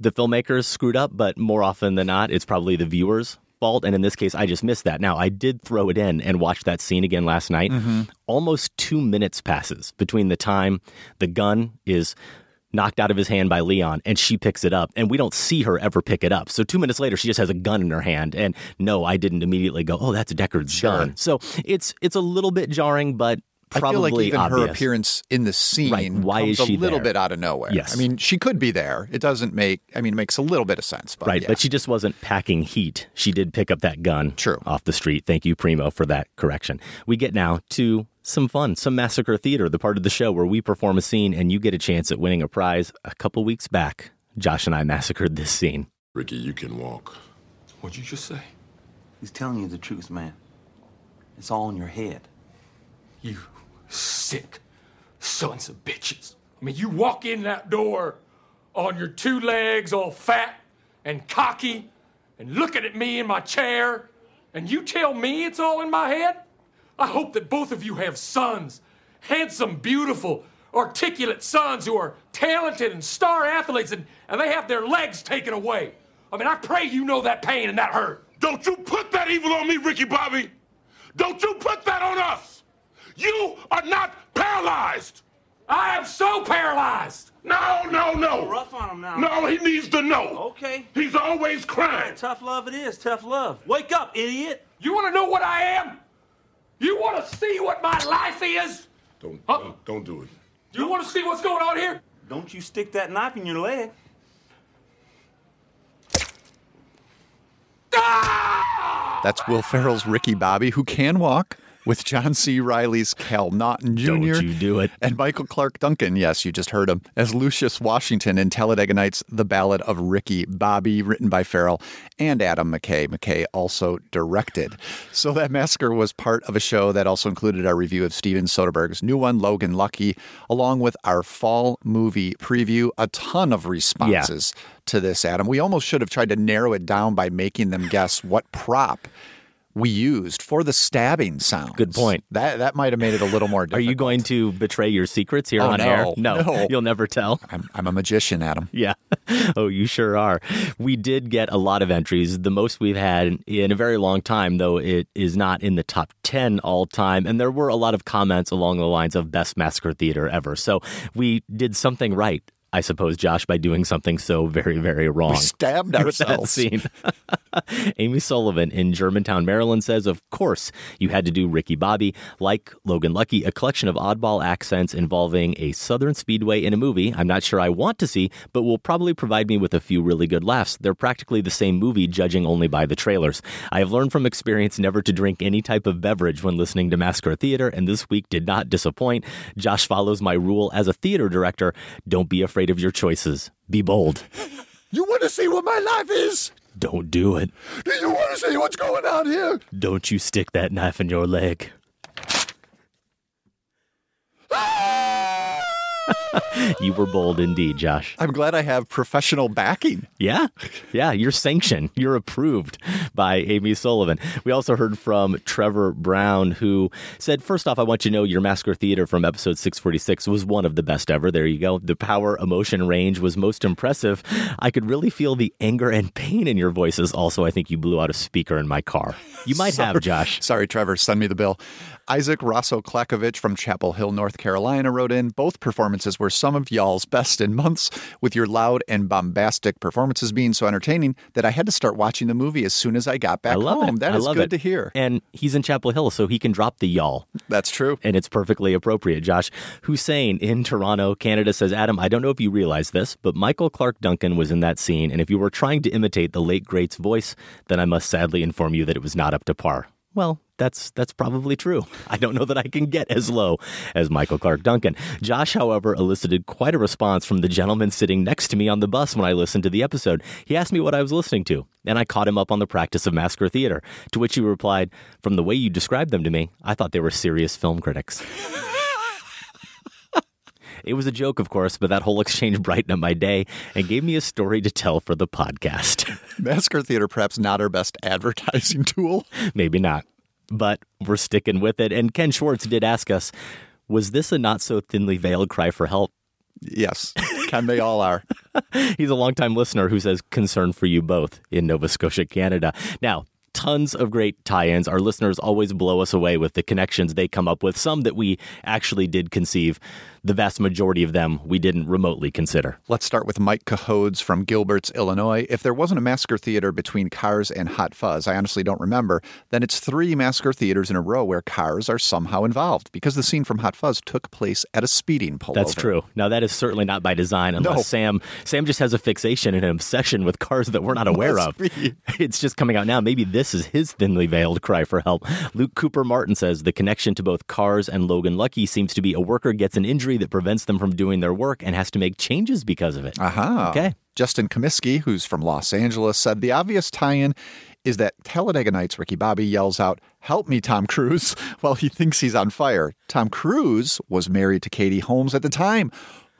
the filmmakers screwed up, but more often than not, it's probably the viewers fault. And in this case, I just missed that. Now, I did throw it in and watch that scene again last night. Mm-hmm. Almost two minutes passes between the time the gun is knocked out of his hand by Leon and she picks it up and we don't see her ever pick it up. So 2 minutes later she just has a gun in her hand and no I didn't immediately go oh that's Deckard's gun. So it's it's a little bit jarring but I probably feel like even obvious. her appearance in the scene Right. Why comes is she a little there? bit out of nowhere. Yes. I mean, she could be there. It doesn't make. I mean, it makes a little bit of sense. But right, yeah. but she just wasn't packing heat. She did pick up that gun True. off the street. Thank you, Primo, for that correction. We get now to some fun, some massacre theater, the part of the show where we perform a scene and you get a chance at winning a prize. A couple weeks back, Josh and I massacred this scene. Ricky, you can walk. What'd you just say? He's telling you the truth, man. It's all in your head. You sick sons of bitches. I mean, you walk in that door on your two legs, all fat and cocky, and looking at me in my chair, and you tell me it's all in my head? I hope that both of you have sons, handsome, beautiful, articulate sons who are talented and star athletes, and, and they have their legs taken away. I mean, I pray you know that pain and that hurt. Don't you put that evil on me, Ricky Bobby! Don't you put that on us! You are not paralyzed! I am so paralyzed! No, no, no! Rough on him now. No, he needs to know. Okay. He's always crying. Tough love it is. Tough love. Wake up, idiot. You want to know what I am? You want to see what my life is? Don't, don't, don't do it. You want to see what's going on here? Don't you stick that knife in your leg. Ah! That's Will Ferrell's Ricky Bobby, who can walk, with John C. Reilly's Cal Naughton Jr. Don't you do it. And Michael Clarke Duncan, yes, you just heard him, as Lucius Washington in Talladega Nights, The Ballad of Ricky Bobby, written by Ferrell and Adam McKay. McKay also directed. So that massacre was part of a show that also included our review of Steven Soderbergh's new one, Logan Lucky, along with our fall movie preview. A ton of responses to this, Adam. We almost should have tried to narrow it down by making them guess what prop we used for the stabbing sound. Good point. That that might have made it a little more Are you going to betray your secrets here Oh, on no, air? No, no. you'll never tell. I'm, I'm a magician, Adam. Yeah. Oh, you sure are. We did get a lot of entries, the most we've had in a very long time, though it is not in the top 10 all time. And there were a lot of comments along the lines of best massacre theater ever. So we did something right. I suppose, Josh, by doing something so very, very wrong. We stabbed with that ourselves. scene. Amy Sullivan in Germantown, Maryland says, Of course, you had to do Ricky Bobby. Like Logan Lucky, a collection of oddball accents involving a Southern Speedway in a movie I'm not sure I want to see, but will probably provide me with a few really good laughs. They're practically the same movie, judging only by the trailers. I have learned from experience never to drink any type of beverage when listening to Massacre Theater, and this week did not disappoint. Josh follows my rule as a theater director don't be afraid of your choices, be bold. You want to see what my life is? Don't do it. Do you want to see what's going on here? Don't you stick that knife in your leg. Ah! you were bold indeed, Josh. I'm glad I have professional backing. Yeah, yeah, you're sanctioned. You're approved by Amy Sullivan. We also heard from Trevor Brown, who said, First off, I want you to know your Massacre Theater from episode 646 was one of the best ever. There you go. The power emotion range was most impressive. I could really feel the anger and pain in your voices. Also, I think you blew out a speaker in my car. You might have, Josh. Sorry, Trevor. Send me the bill. Isaac Rosso Klakovich from Chapel Hill, North Carolina wrote in Both performances were some of y'all's best in months, with your loud and bombastic performances being so entertaining that I had to start watching the movie as soon as I got back I love home. it. That I is love good it. to hear. And he's in Chapel Hill, so he can drop the y'all. That's true. And it's perfectly appropriate, Josh. Hussein in Toronto, Canada says, Adam, I don't know if you realize this, but Michael Clarke Duncan was in that scene. And if you were trying to imitate the late great's voice, then I must sadly inform you that it was not up to par. Well, that's that's probably true. I don't know that I can get as low as Michael Clarke Duncan. Josh, however, elicited quite a response from the gentleman sitting next to me on the bus when I listened to the episode. He asked me what I was listening to, and I caught him up on the practice of Massacre Theater. To which he replied, "From the way you described them to me, I thought they were serious film critics." It was a joke, of course, but that whole exchange brightened up my day and gave me a story to tell for the podcast. Massacre Theater, perhaps not our best advertising tool. Maybe not, but we're sticking with it. And Ken Schwartz did ask us, was this a not so thinly veiled cry for help? Yes, Ken, they all are. He's a longtime listener who says concern for you both in Nova Scotia, Canada. Now, tons of great tie-ins. Our listeners always blow us away with the connections they come up with. Some that we actually did conceive. The vast majority of them we didn't remotely consider. Let's start with Mike Cahodes from Gilberts, Illinois. If there wasn't a massacre theater between Cars and Hot Fuzz, I honestly don't remember, then it's three massacre theaters in a row where cars are somehow involved because the scene from Hot Fuzz took place at a speeding pullover. That's true. Now that is certainly not by design, unless No. Sam Sam just has a fixation and an obsession with cars that we're not aware Must of. It's just coming out now. Maybe this is his thinly veiled cry for help. Luke Cooper Martin says the connection to both Cars and Logan Lucky seems to be a worker gets an injury that prevents them from doing their work and has to make changes because of it. Aha. Okay. Justin Comiskey, who's from Los Angeles, said the obvious tie in is that Talladega Nights Ricky Bobby yells out, Help me, Tom Cruise, while he thinks he's on fire. Tom Cruise was married to Katie Holmes at the time,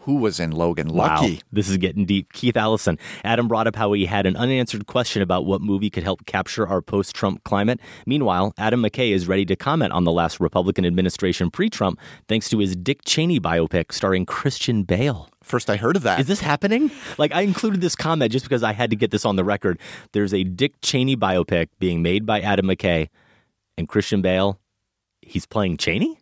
who was in Logan Lucky. Wow, this is getting deep. Keith Allison. Adam brought up how he had an unanswered question about what movie could help capture our post Trump climate. Meanwhile, Adam McKay is ready to comment on the last Republican administration pre Trump thanks to his Dick Cheney biopic starring Christian Bale. First I heard of that. Is this happening? Like, I included this comment just because I had to get this on the record. There's a Dick Cheney biopic being made by Adam McKay, and Christian Bale, he's playing Cheney?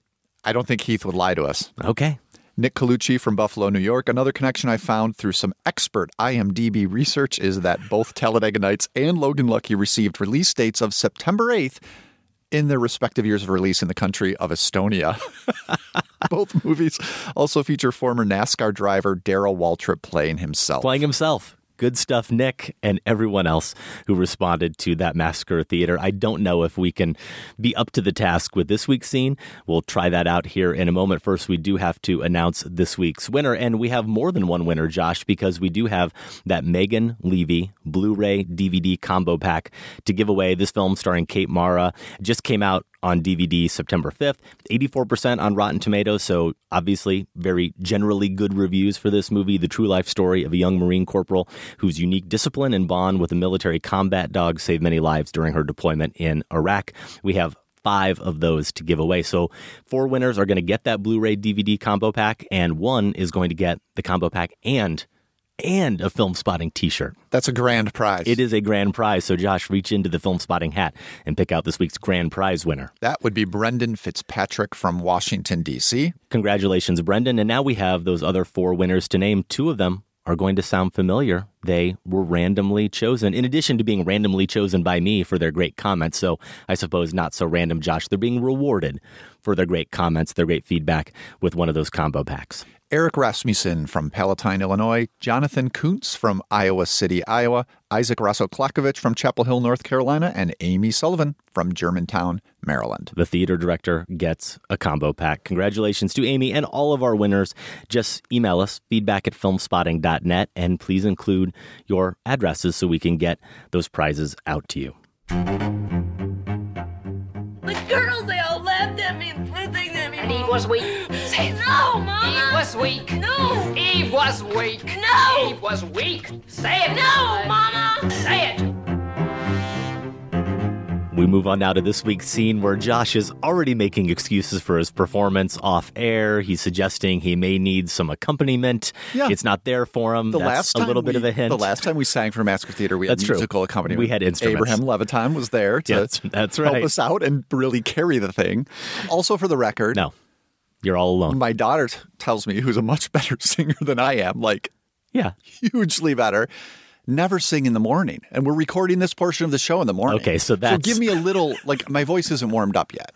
I don't think Heath would lie to us. Okay. Nick Colucci from Buffalo, New York. Another connection I found through some expert IMDb research is that both Talladega Nights and Logan Lucky received release dates of September 8th in their respective years of release in the country of Estonia. both movies also feature former NASCAR driver Darrell Waltrip playing himself. Playing himself. Good stuff, Nick, and everyone else who responded to that massacre theater. I don't know if we can be up to the task with this week's scene. We'll try that out here in a moment. First, we do have to announce this week's winner, and we have more than one winner, Josh, because we do have that Megan Leavey Blu ray DVD combo pack to give away. This film starring Kate Mara just came out on DVD September 5th. 84% on Rotten Tomatoes, so obviously very generally good reviews for this movie. The true life story of a young Marine corporal whose unique discipline and bond with a military combat dog saved many lives during her deployment in Iraq. We have five of those to give away. So, four winners are going to get that Blu ray DVD combo pack, and one is going to get the combo pack and and a film spotting t-shirt. That's a grand prize. It is a grand prize. So Josh, reach into the film spotting hat and pick out this week's grand prize winner. That would be Brendan Fitzpatrick from Washington, D.C. Congratulations, Brendan. And now we have those other four winners to name. Two of them are going to sound familiar. They were randomly chosen, in addition to being randomly chosen by me for their great comments. So I suppose not so random, Josh. They're being rewarded for their great comments, their great feedback with one of those combo packs. Eric Rasmussen from Palatine, Illinois, Jonathan Kuntz from Iowa City, Iowa, Isaac Rosso Klakovich from Chapel Hill, North Carolina, and Amy Sullivan from Germantown, Maryland. The theater director gets a combo pack. Congratulations to Amy and all of our winners. Just email us feedback at filmspotting.net and please include your addresses so we can get those prizes out to you. The girls, they all laughed at me and threw things at me. And Eve was weak. Was weak. No. Eve was weak. No. Eve was weak. Say it. No, Mama. Say it. We move on now to this week's scene where Josh is already making excuses for his performance off air. He's suggesting he may need some accompaniment. Yeah. It's not there for him. The That's last a time little bit of a hint. The last time we sang for Massacre Theater, we had That's true. musical accompaniment. We had instruments. Abraham Levitine was there to Yes, that's help us out and really carry the thing. Also, for the record, no, you're all alone. My daughter t- tells me, who's a much better singer than I am, like yeah, hugely better. Never sing in the morning, and we're recording this portion of the show in the morning. Okay, so that's- give me a little like my voice isn't warmed up yet.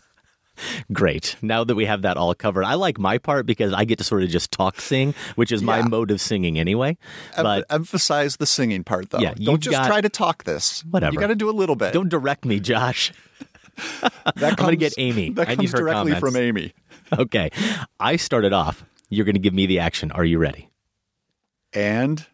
Great. Now that we have that all covered, I like my part because I get to sort of just talk sing, which is my Yeah. mode of singing anyway. Em- But emphasize the singing part, though. Yeah, don't just got- try to talk this. Whatever. you got to do a little bit. don't direct me, Josh. that comes, I'm going to get Amy. That I comes directly comments. from Amy. Okay. I started off. You're going to give me the action. Are you ready? And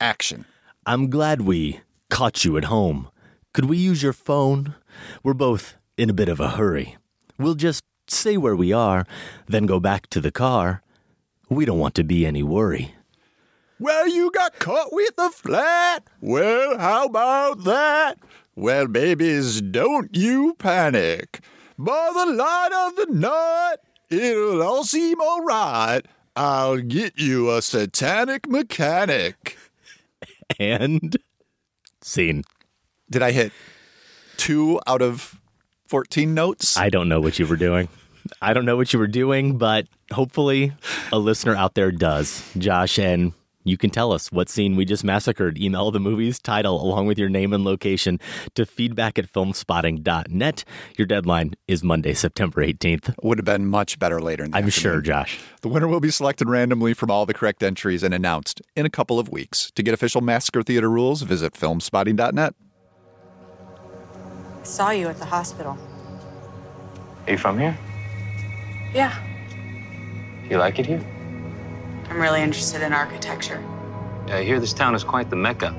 action. I'm glad we caught you at home. Could we use your phone? We're both in a bit of a hurry. We'll just stay where we are, then go back to the car. We don't want to be any worry. Well, you got caught with a flat. Well, how about that? Well, babies, don't you panic. By the light of the night, it'll all seem all right. I'll get you a satanic mechanic. And scene. Did I hit two out of 14 notes? I don't know what you were doing. I don't know what you were doing, but hopefully a listener out there does. Josh, and you can tell us what scene we just massacred. Email the movie's title along with your name and location to feedback at filmspotting.net. Your deadline is Monday, September 18th. Would have been much better later in the I'm sure. Josh. The winner will be selected randomly from all the correct entries and announced in a couple of weeks. To get official Massacre Theater rules, visit filmspotting.net. I Saw you at the hospital. Are you from here? Yeah, Do You like it here? I'm really interested in architecture. I hear this town is quite the mecca.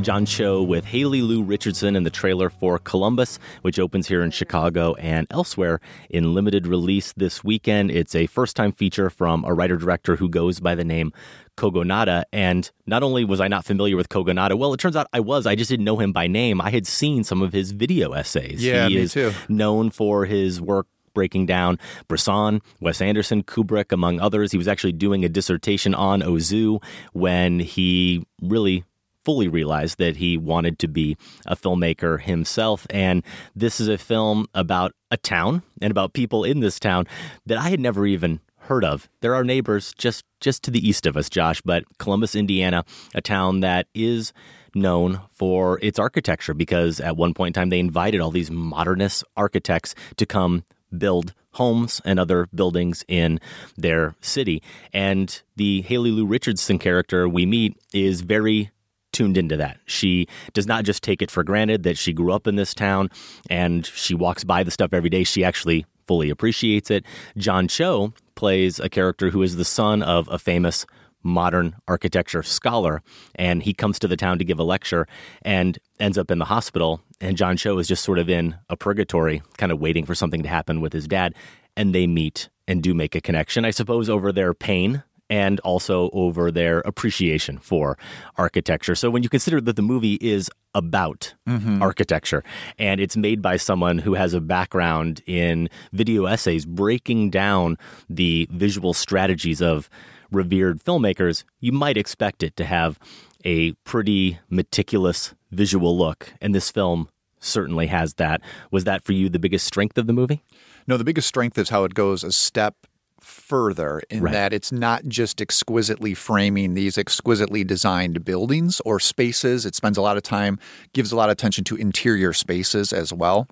John Cho with Haley Lu Richardson in the trailer for Columbus, which opens here in Chicago and elsewhere in limited release this weekend. It's a first time feature from a writer director who goes by the name Kogonada. And not only was I not familiar with Kogonada, well, it turns out I was. I just didn't know him by name. I had seen some of his video essays. Yeah, he me is too. known for his work breaking down Bresson, Wes Anderson, Kubrick, among others. He was actually doing a dissertation on Ozu when he really fully realized that he wanted to be a filmmaker himself. And this is a film about a town and about people in this town that I had never even heard of. There are neighbors just just to the east of us, Josh, but Columbus, Indiana, a town that is known for its architecture because at one point in time they invited all these modernist architects to come build homes and other buildings in their city. And the Haley Lu Richardson character we meet is very tuned into that. She does not just take it for granted that she grew up in this town and she walks by the stuff every day. She actually fully appreciates it. John Cho plays a character who is the son of a famous modern architecture scholar and he comes to the town to give a lecture and ends up in the hospital and John Cho is just sort of in a purgatory kind of waiting for something to happen with his dad and they meet and do make a connection I suppose over their pain and also over their appreciation for architecture. So when you consider that the movie is about Mhm. architecture and it's made by someone who has a background in video essays breaking down the visual strategies of revered filmmakers, you might expect it to have a pretty meticulous visual look. And this film certainly has that. Was that for you the biggest strength of the movie? No, the biggest strength is how it goes a step further in Right. that it's not just exquisitely framing these exquisitely designed buildings or spaces. It spends a lot of time, gives a lot of attention to interior spaces as well.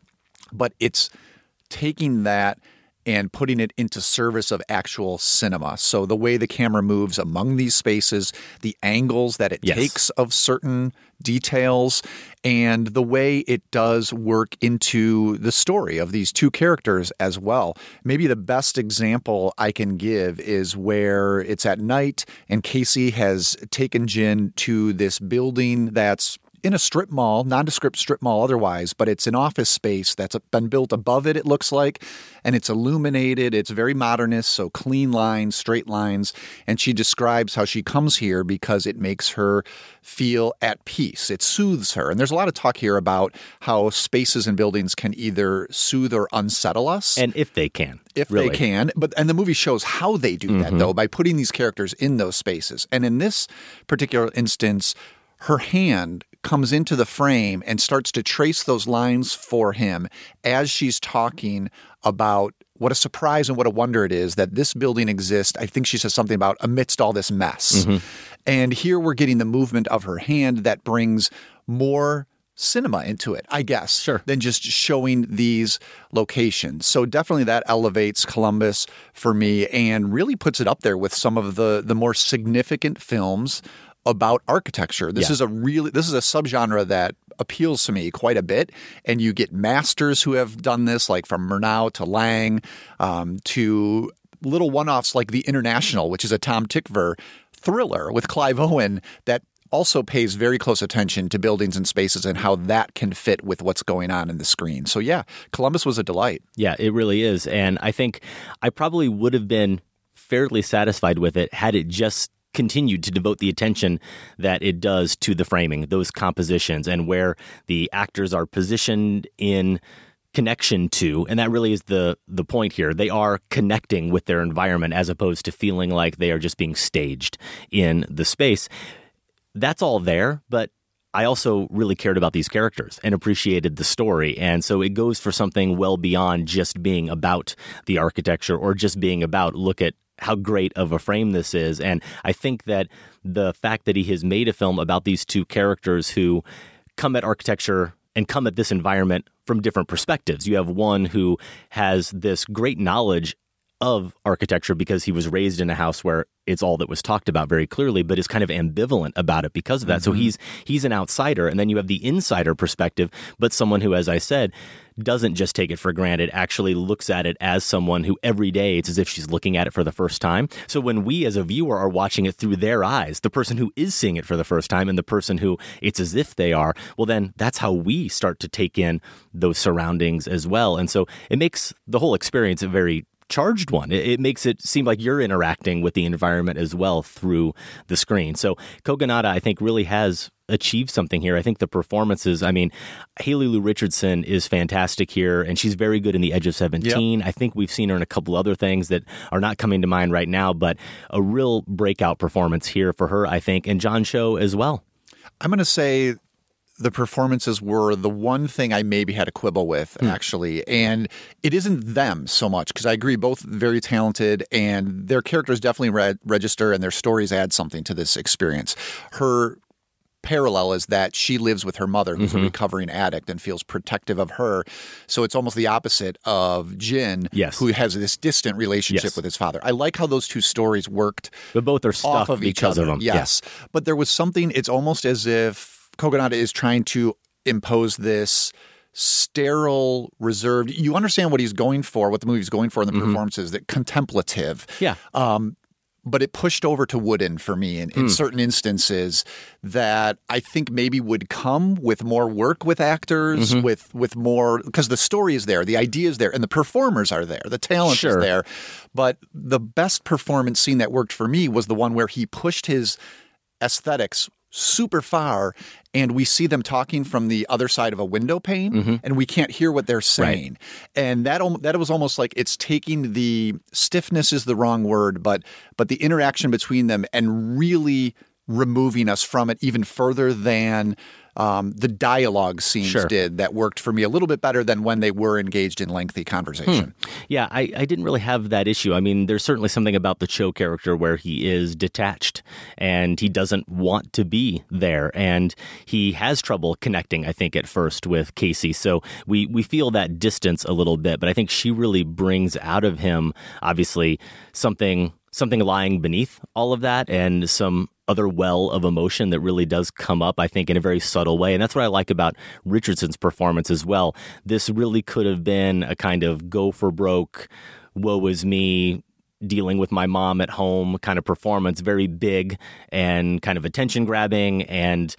But it's taking that and putting it into service of actual cinema. So the way the camera moves among these spaces, the angles that it Yes. takes of certain details, and the way it does work into the story of these two characters as well. Maybe the best example I can give is where it's at night and Casey has taken Jin to this building that's in a strip mall, nondescript strip mall otherwise, but it's an office space that's been built above it, it looks like, and it's illuminated. It's very modernist, so clean lines, straight lines. And she describes how she comes here because it makes her feel at peace. It soothes her. And there's a lot of talk here about how spaces and buildings can either soothe or unsettle us. And if they can. If really. they can. But and the movie shows how they do that Mhm. though, by putting these characters in those spaces. And in this particular instance, her hand comes into the frame and starts to trace those lines for him as she's talking about what a surprise and what a wonder it is that this building exists. I think she says something about amidst all this mess. Mhm. And here we're getting the movement of her hand that brings more cinema into it, I guess, sure. than just showing these locations. So definitely that elevates Columbus for me and really puts it up there with some of the the more significant films about architecture. This Yeah. is a really this is a subgenre that appeals to me quite a bit. And you get masters who have done this, like from Murnau to Lang, um, to little one-offs like The International, which is a Tom Tykwer thriller with Clive Owen that also pays very close attention to buildings and spaces and how that can fit with what's going on in the screen. So yeah, Columbus was a delight. Yeah, it really is. And I think I probably would have been fairly satisfied with it had it just continued to devote the attention that it does to the framing, those compositions, and where the actors are positioned in connection to and that really is the the point here they are connecting with their environment as opposed to feeling like they are just being staged in the space that's all there but I also really cared about these characters and appreciated the story. And so it goes for something well beyond just being about the architecture or just being about look at how great of a frame this is. And I think that the fact that he has made a film about these two characters who come at architecture and come at this environment from different perspectives. You have one who has this great knowledge of architecture because he was raised in a house where it's all that was talked about very clearly, but is kind of ambivalent about it because of that. So Mhm. he's he's an outsider, and then you have the insider perspective, but someone who, as I said, doesn't just take it for granted, actually looks at it as someone who every day it's as if she's looking at it for the first time. So when we as a viewer are watching it through their eyes, the person who is seeing it for the first time and the person who it's as if they are, well then that's how we start to take in those surroundings as well. And so it makes the whole experience a very charged one. It, it makes it seem like you're interacting with the environment as well through the screen. So Kogonada, I think, really has achieved something here. I think the performances, I mean, Haley Lu Richardson is fantastic here, and she's very good in The Edge of 17. I think we've seen her in a couple other things that are not coming to mind right now, but a real breakout performance here for her, I think, and John Cho as well. I'm going to say the performances were the one thing I maybe had a quibble with, actually. And it isn't them so much, because I agree, both very talented and their characters definitely re- register and their stories add something to this experience. Her parallel is that she lives with her mother, who's a Mhm. recovering addict and feels protective of her. So it's almost the opposite of Jin, Yes. who has this distant relationship Yes. with his father. I like how those two stories worked But both are off stuck of each other. of. Yeah. Yes, but there was something. It's almost as if Kogonada is trying to impose this sterile, reserved. You understand what he's going for, what the movie's going for in the Mhm. performances. That contemplative. Yeah. Um, but it pushed over to wooden for me in, in Hmm. certain instances that I think maybe would come with more work with actors, Mhm. with with more because the story is there, the idea is there, and the performers are there, the talent Sure. is there. But the best performance scene that worked for me was the one where he pushed his aesthetics super far and we see them talking from the other side of a window pane Mhm. and we can't hear what they're saying and that that was almost like it's taking the stiffness is the wrong word but but the interaction between them and really removing us from it even further than um, the dialogue scenes Sure. did that worked for me a little bit better than when they were engaged in lengthy conversation. Yeah, I, I didn't really have that issue. I mean, there's certainly something about the Cho character where he is detached and he doesn't want to be there. And he has trouble connecting, I think, at first with Casey. So we, we feel that distance a little bit. But I think she really brings out of him, obviously, something something lying beneath all of that and some other well of emotion that really does come up, I think, in a very subtle way. And that's what I like about Richardson's performance as well. This really could have been a kind of go for broke, woe is me, dealing with my mom at home kind of performance, very big and kind of attention grabbing and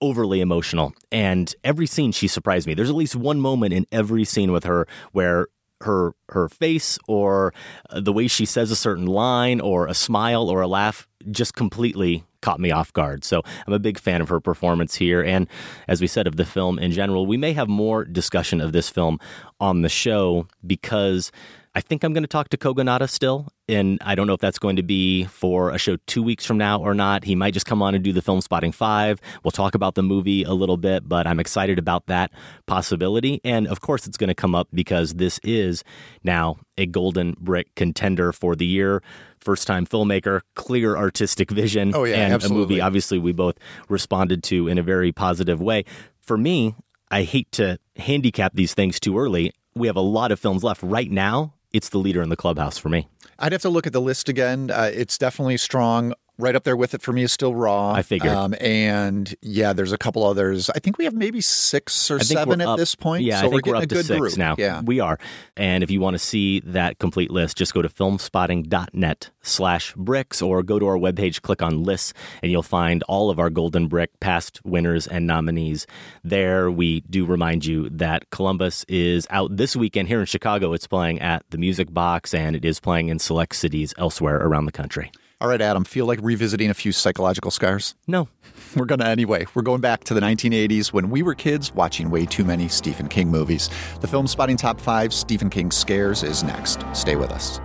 overly emotional. And every scene, she surprised me. There's at least one moment in every scene with her where her her face or the way she says a certain line or a smile or a laugh just completely caught me off guard. So I'm a big fan of her performance here and as we said of the film in general. We may have more discussion of this film on the show because I think I'm going to talk to Kogonada still, and I don't know if that's going to be for a show two weeks from now or not. He might just come on and do the Film Spotting 5. We'll talk about the movie a little bit, but I'm excited about that possibility. And of course, it's going to come up because this is now a Golden Brick contender for the year. First time filmmaker, clear artistic vision, Oh, yeah, and a movie obviously we both responded to in a very positive way. For me, I hate to handicap these things too early. We have a lot of films left right now. It's the leader in the clubhouse for me. I'd have to look at the list again. Uh, it's definitely strong. Right up there with it for me is still Raw. I figured. Um, and yeah, there's a couple others. I think we have maybe six or seven at up- this point. Yeah, so I think we're we're, getting up a to good six group. now. Yeah. we are. And if you want to see that complete list, just go to filmspotting.net slash bricks or go to our webpage, click on lists, and you'll find all of our Golden Brick past winners and nominees there. We do remind you that Columbus is out this weekend here in Chicago. It's playing at the Music Box and it is playing in select cities elsewhere around the country. All right, Adam, feel like revisiting a few psychological scars? No. We're going to anyway. We're going back to the 1980s when we were kids watching way too many Stephen King movies. The film spotting top five Stephen King scares is next. Stay with us.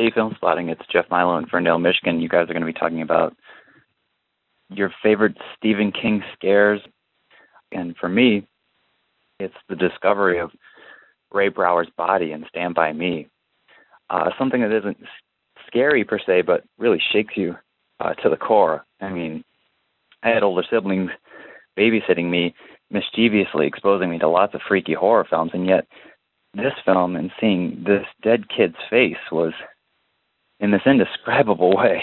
Hey, Filmspotting. It's Jeff Milo in Ferndale, Michigan. You guys are going to be talking about your favorite Stephen King scares. And for me, it's the discovery of Ray Brower's body in Stand By Me. Uh, something that isn't scary per se, but really shakes you uh, to the core. I mean, I had older siblings babysitting me, mischievously exposing me to lots of freaky horror films, and yet this film and seeing this dead kid's face was in this indescribable way.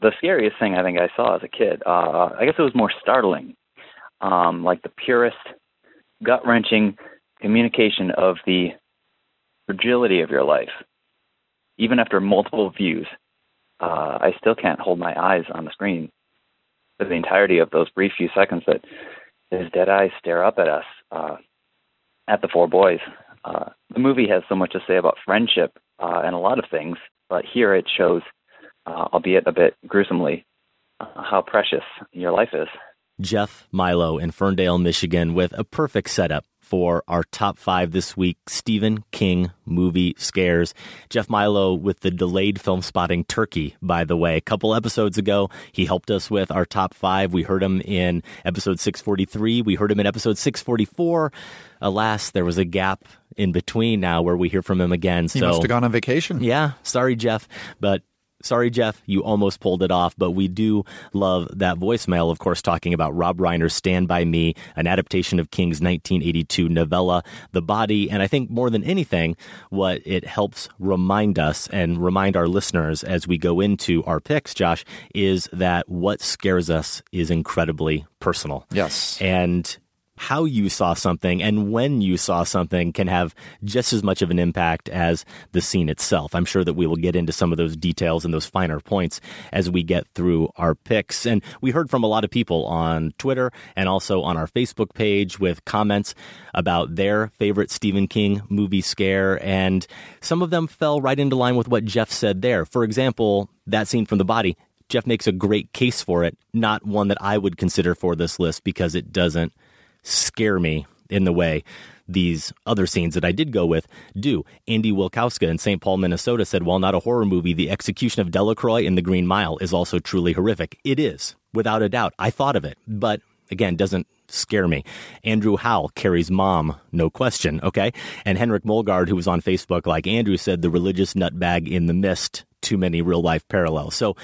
The scariest thing I think I saw as a kid, uh, I guess it was more startling, um, like the purest, gut wrenching communication of the fragility of your life. Even after multiple views, uh, I still can't hold my eyes on the screen for the entirety of those brief few seconds that his dead eyes stare up at us, uh, at the four boys. Uh, the movie has so much to say about friendship uh, and a lot of things, but here it shows, uh, albeit a bit gruesomely, uh, how precious your life is. Jeff Milo in Ferndale, Michigan, with a perfect setup for our top five this week Stephen King movie scares. Jeff Milo with the delayed Filmspotting Turkey, by the way. A couple episodes ago, he helped us with our top five. We heard him in episode 643. We heard him in episode 644. Alas, there was a gap in between now where we hear from him again. He so must have gone on vacation. yeah, sorry, Jeff, but sorry, Jeff, you almost pulled it off. But we do love that voicemail, of course, talking about Rob Reiner's Stand By Me, an adaptation of King's 1982 novella, The Body. And I think more than anything, what it helps remind us and remind our listeners as we go into our picks, Josh, is that what scares us is incredibly personal. Yes. And how you saw something and when you saw something can have just as much of an impact as the scene itself. I'm sure that we will get into some of those details and those finer points as we get through our picks. And we heard from a lot of people on Twitter and also on our Facebook page with comments about their favorite Stephen King movie scare. And some of them fell right into line with what Jeff said there. For example, that scene from the body. Jeff makes a great case for it, not one that I would consider for this list because it doesn't scare me in the way these other scenes that I did go with do. Andy Wilkowska in St. Paul, Minnesota said, while not a horror movie, the execution of Delacroix in The Green Mile is also truly horrific. It is, without a doubt. I thought of it, but again, doesn't scare me. Andrew Howell, Carrie's mom, no question, okay? And Henrik Molgard, who was on Facebook, like Andrew said, the religious nutbag in the mist, too many real life parallels. So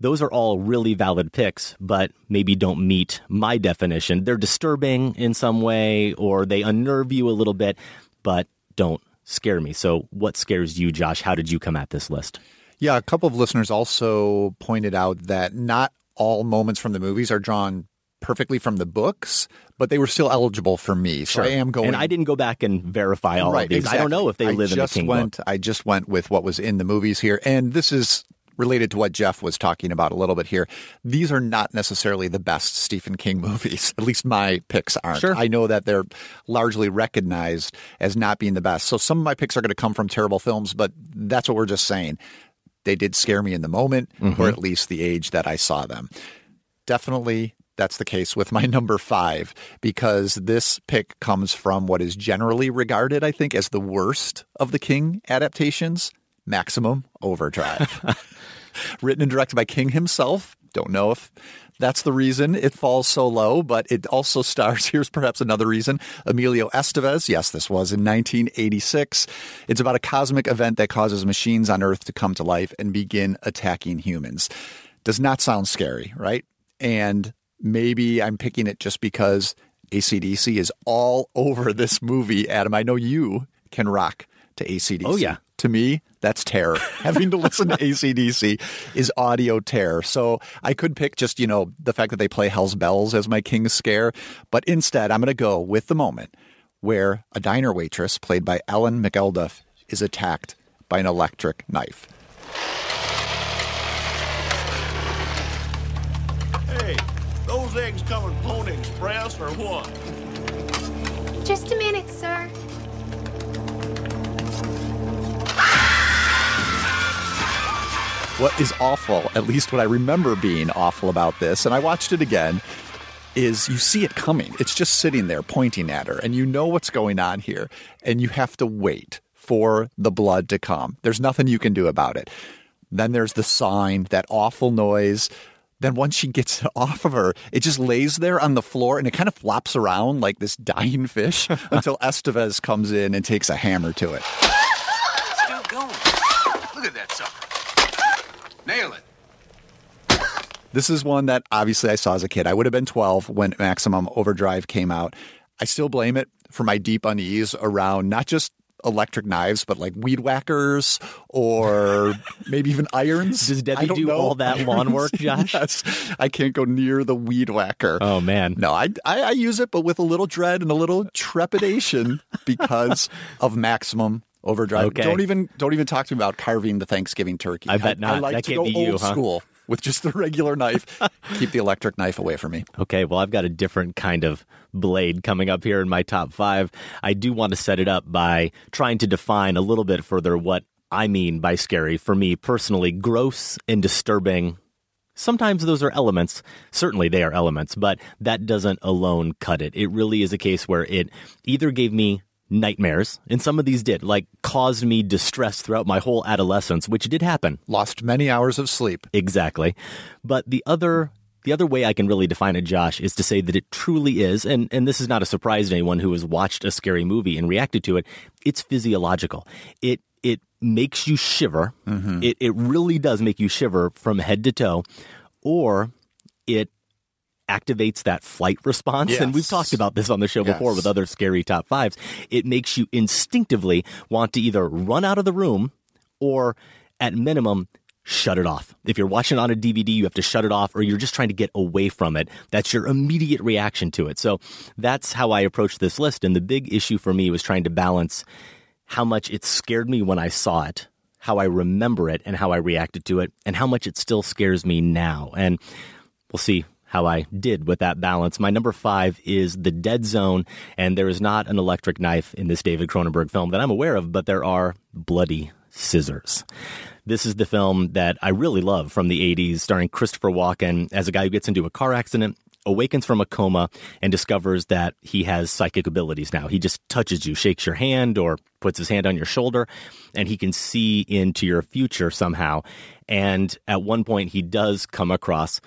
those are all really valid picks, but maybe don't meet my definition. They're disturbing in some way or they unnerve you a little bit, but don't scare me. So, what scares you, Josh? How did you come at this list? Yeah, a couple of listeners also pointed out that not all moments from the movies are drawn perfectly from the books, but they were still eligible for me. So I am going. And I didn't go back and verify all right, of these. Exactly. I don't know if they I live in the just King went, book. I just went with what was in the movies here, and this is related to what Jeff was talking about a little bit here. These are not necessarily the best Stephen King movies. At least my picks aren't. Sure. I know that they're largely recognized as not being the best. So some of my picks are going to come from terrible films, but that's what we're just saying. They did scare me in the moment, Mhm. or at least the age that I saw them. Definitely that's the case with my number five because this pick comes from what is generally regarded, I think, as the worst of the King adaptations Maximum Overdrive. Written and directed by King himself. Don't know if that's the reason it falls so low, but it also stars. Here's perhaps another reason Emilio Estevez. Yes, this was in 1986. It's about a cosmic event that causes machines on Earth to come to life and begin attacking humans. Does not sound scary, right? And maybe I'm picking it just because ACDC is all over this movie, Adam. I know you can rock to ACDC. Oh, yeah. To me, that's terror. Having to listen to ACDC is audio terror. So I could pick just, you know, the fact that they play Hell's Bells as my King's scare. But instead, I'm going to go with the moment where a diner waitress, played by Ellen McElduff, is attacked by an electric knife. Hey, those eggs come in Pony Express or what? Just a minute, sir. What is awful, at least what I remember being awful about this, and I watched it again, is you see it coming. It's just sitting there pointing at her, and you know what's going on here, and you have to wait for the blood to come. There's nothing you can do about it. Then there's the sign, that awful noise. Then once she gets it off of her, it just lays there on the floor and it kind of flops around like this dying fish until Estevez comes in and takes a hammer to it. Still going. Look at that sucker. Nail it. This is one that obviously I saw as a kid. I would have been 12 when Maximum Overdrive came out. I still blame it for my deep unease around not just electric knives, but like weed whackers or maybe even irons. Does Debbie I don't do know. all that lawn work, Josh? yes. I can't go near the weed whacker. Oh, man. No, I, I, I use it, but with a little dread and a little trepidation because of Maximum Overdrive. Okay. Don't even don't even talk to me about carving the Thanksgiving turkey. I bet not. I, not. like That to can't go be you, old huh? school with just the regular knife. Keep the electric knife away from me. Okay, well, I've got a different kind of blade coming up here in my top five. I do want to set it up by trying to define a little bit further what I mean by scary. For me personally, gross and disturbing. Sometimes those are elements. Certainly they are elements, but that doesn't alone cut it. It really is a case where it either gave me nightmares, and some of these did, like caused me distress throughout my whole adolescence, which did happen. Lost many hours of sleep. Exactly. But the other the other way I can really define it, Josh, is to say that it truly is, and, and this is not a surprise to anyone who has watched a scary movie and reacted to it, it's physiological. It it makes you shiver. Mm-hmm. It it really does make you shiver from head to toe, or it activates that flight response. And we've talked about this on the show before with other scary top fives. It makes you instinctively want to either run out of the room or, at minimum, shut it off. If you're watching on a DVD, you have to shut it off or you're just trying to get away from it. That's your immediate reaction to it. So that's how I approached this list. And the big issue for me was trying to balance how much it scared me when I saw it, how I remember it, and how I reacted to it, and how much it still scares me now. And we'll see how I did with that balance. My number five is The Dead Zone, and there is not an electric knife in this David Cronenberg film that I'm aware of, but there are bloody scissors. This is the film that I really love from the 80s, starring Christopher Walken as a guy who gets into a car accident, awakens from a coma and discovers that he has psychic abilities now. He just touches you, shakes your hand, or puts his hand on your shoulder, and he can see into your future somehow. And at one point, he does come across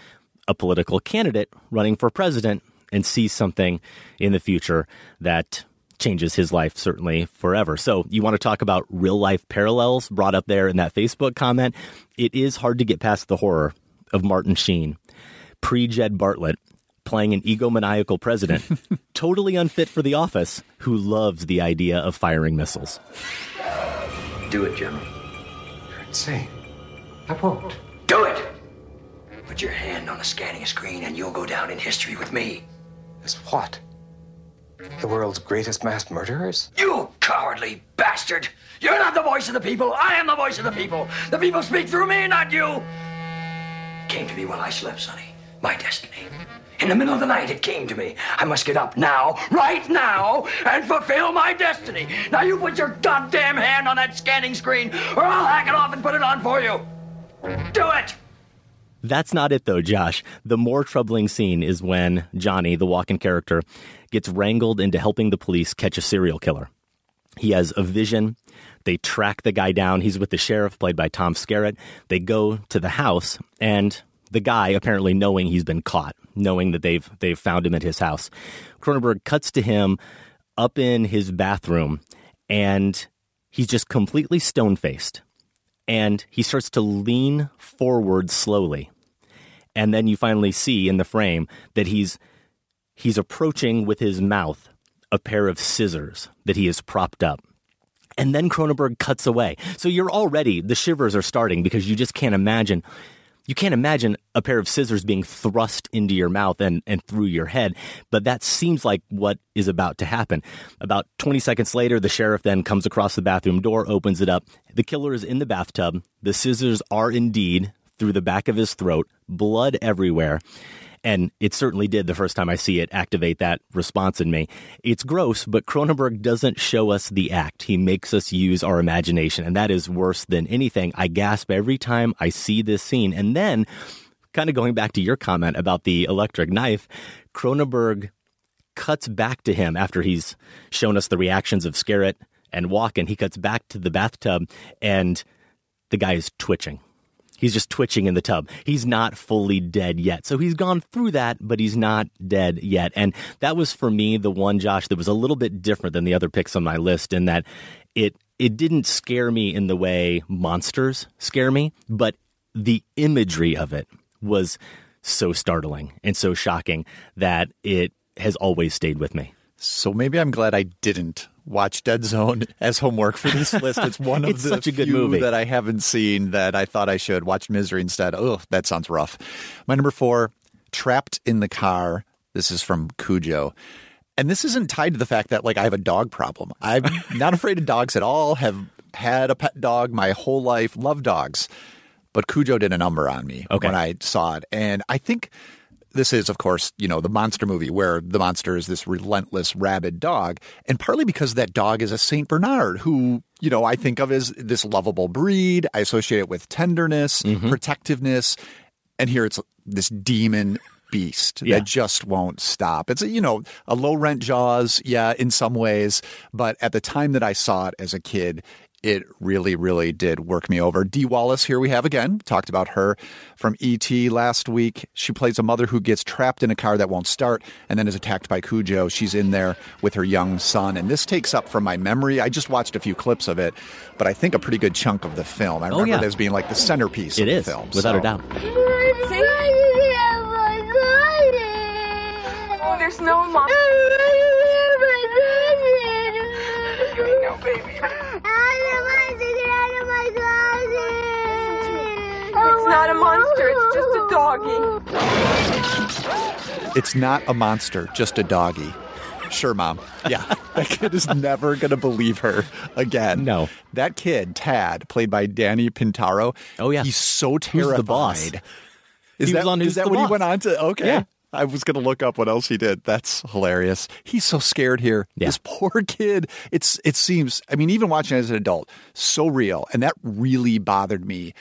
a political candidate running for president and sees something in the future that changes his life certainly forever. So, you want to talk about real life parallels brought up there in that Facebook comment? It is hard to get past the horror of Martin Sheen, pre Jed Bartlet, playing an egomaniacal president, totally unfit for the office, who loves the idea of firing missiles. Do it, General. You're insane. I won't. Do it! Put your hand on the scanning screen and you'll go down in history with me. As what? The world's greatest mass murderers? You cowardly bastard! You're not the voice of the people. I am the voice of the people. The people speak through me, not you. It came to me while I slept, Sonny. My destiny. In the middle of the night, it came to me. I must get up now, right now, and fulfill my destiny. Now you put your goddamn hand on that scanning screen, or I'll hack it off and put it on for you. Do it! That's not it, though, Josh. The more troubling scene is when Johnny, the Walken character, gets wrangled into helping the police catch a serial killer. He has a vision. They track the guy down. He's with the sheriff, played by Tom Skerritt. They go to the house, and the guy, apparently knowing he's been caught, knowing that they've they've found him at his house, Cronenberg cuts to him up in his bathroom, and he's just completely stone faced and he starts to lean forward slowly. And then you finally see in the frame that he's he's approaching with his mouth a pair of scissors that he has propped up. And then Cronenberg cuts away. So you're already the shivers are starting because you just can't imagine you can't imagine a pair of scissors being thrust into your mouth and, and through your head, but that seems like what is about to happen. About 20 seconds later, the sheriff then comes across the bathroom door, opens it up. The killer is in the bathtub. The scissors are indeed through the back of his throat, blood everywhere. And it certainly did the first time I see it activate that response in me. It's gross, but Cronenberg doesn't show us the act. He makes us use our imagination, and that is worse than anything. I gasp every time I see this scene. And then, kind of going back to your comment about the electric knife, Cronenberg cuts back to him after he's shown us the reactions of Skerritt and Walken. He cuts back to the bathtub, and the guy is twitching. He's just twitching in the tub. He's not fully dead yet. So he's gone through that, but he's not dead yet. And that was for me the one, Josh, that was a little bit different than the other picks on my list in that it it didn't scare me in the way monsters scare me, but the imagery of it was so startling and so shocking that it has always stayed with me. So maybe I'm glad I didn't watch Dead Zone as homework for this list. It's one of It's the such a good few movie. that I haven't seen that I thought I should. Watch Misery instead. Oh, that sounds rough. My number four, Trapped in the Car. This is from Cujo. And this isn't tied to the fact that like I have a dog problem. I'm not afraid of dogs at all. Have had a pet dog my whole life. Love dogs. But Cujo did a number on me when I saw it. And I think this is, of course, you know, the monster movie where the monster is this relentless, rabid dog. And partly because that dog is a St. Bernard who, you know, I think of as this lovable breed. I associate it with tenderness, mm-hmm. protectiveness. And here it's this demon beast Yeah. that just won't stop. It's, a, you know, a low rent Jaws, yeah, in some ways. But at the time that I saw it as a kid, it really, really did work me over. Dee Wallace, here we have again. Talked about her from E.T. last week. She plays a mother who gets trapped in a car that won't start and then is attacked by Cujo. She's in there with her young son. And this takes up from my memory. I just watched a few clips of it, but I think a pretty good chunk of the film. I Oh, remember yeah. it as being like the centerpiece It of is, the film. without a doubt. Oh, there's no mom. Oh, no, baby. It's not a monster, it's just a doggy. It's not a monster, just a doggy. Sure, mom. Yeah. that kid is never going to believe her again. No. That kid, Tad, played by Danny Pintauro. Oh, yeah. He's so terrified. the boss? Is He that, was on is that the what he went on to? Okay. Yeah. I was going to look up what else he did. That's hilarious. He's so scared here. This poor kid. It's it seems. I mean, even watching it as an adult, so real, and that really bothered me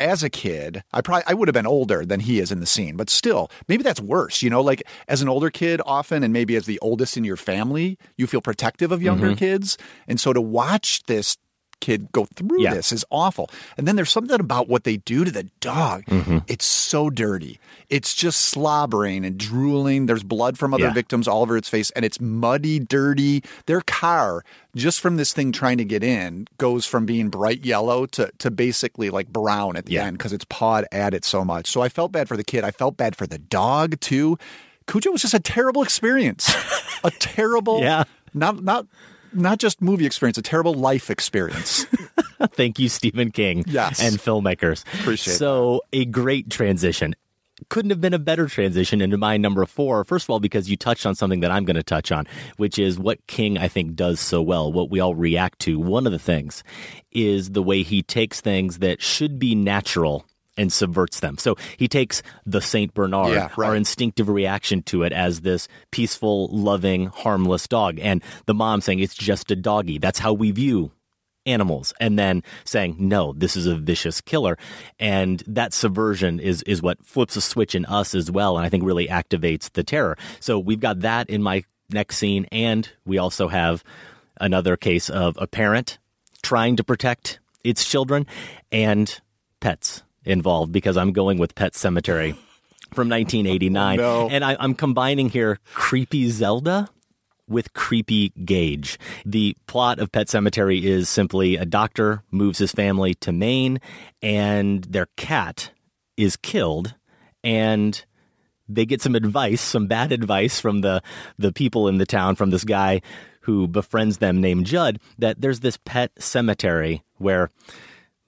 as a kid, I probably I would have been older than he is in the scene, but still, maybe that's worse. You know, like as an older kid, often, and maybe as the oldest in your family, you feel protective of younger Mhm. kids, and so to watch this kid go through Yeah. this is awful. And then there's something about what they do to the dog. Mhm. It's so dirty. It's just slobbering and drooling. There's blood from other Yeah. victims all over its face, and it's muddy, dirty. Their car, just from this thing trying to get in, goes from being bright yellow to, to basically like brown at the end because it's pawed at it so much. So I felt bad for the kid. I felt bad for the dog too. Cujo was just a terrible experience. a terrible, Yeah. not not not just movie experience, a terrible life experience. Thank you, Stephen King Yes. and filmmakers. Appreciate So, a great transition. Couldn't have been a better transition into my number four. First of all, because you touched on something that I'm going to touch on, which is what King, I think, does so well, what we all react to. One of the things is the way he takes things that should be natural and subverts them. So he takes the Saint Bernard, Yeah, right. our instinctive reaction to it as this peaceful, loving, harmless dog, and the mom saying it's just a doggy. That's how we view animals and then saying no this is a vicious killer and that subversion is is what flips a switch in us as well and i think really activates the terror so we've got that in my next scene and we also have another case of a parent trying to protect its children and pets involved because i'm going with Pet Sematary from 1989 No. and I, i'm combining here creepy zelda with creepy Gage. The plot of Pet Sematary is simply a doctor moves his family to Maine and their cat is killed and they get some advice, some bad advice from the the people in the town from this guy who befriends them named Judd that there's this pet cemetery where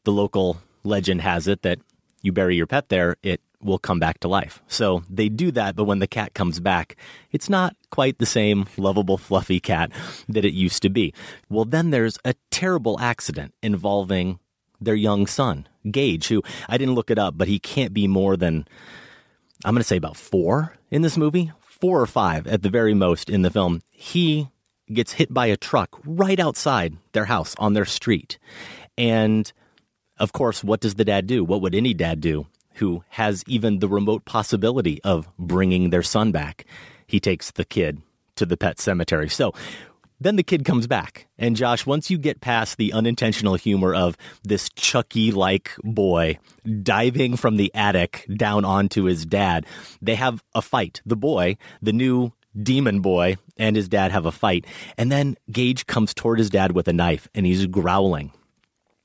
the local legend has it that you bury your pet there, it will come back to life. So they do that, but when the cat comes back, it's not quite the same lovable, fluffy cat that it used to be. Well, then there's a terrible accident involving their young son, Gage, who I didn't look it up, but he can't be more than, I'm going to say about four in this movie, four or five at the very most in the film. He gets hit by a truck right outside their house on their street. And of course, what does the dad do? What would any dad do who has even the remote possibility of bringing their son back? He takes the kid to the pet cemetery. So then the kid comes back. And Josh, once you get past the unintentional humor of this Chucky like boy diving from the attic down onto his dad, they have a fight. The boy, the new demon boy, and his dad have a fight. And then Gage comes toward his dad with a knife and he's growling.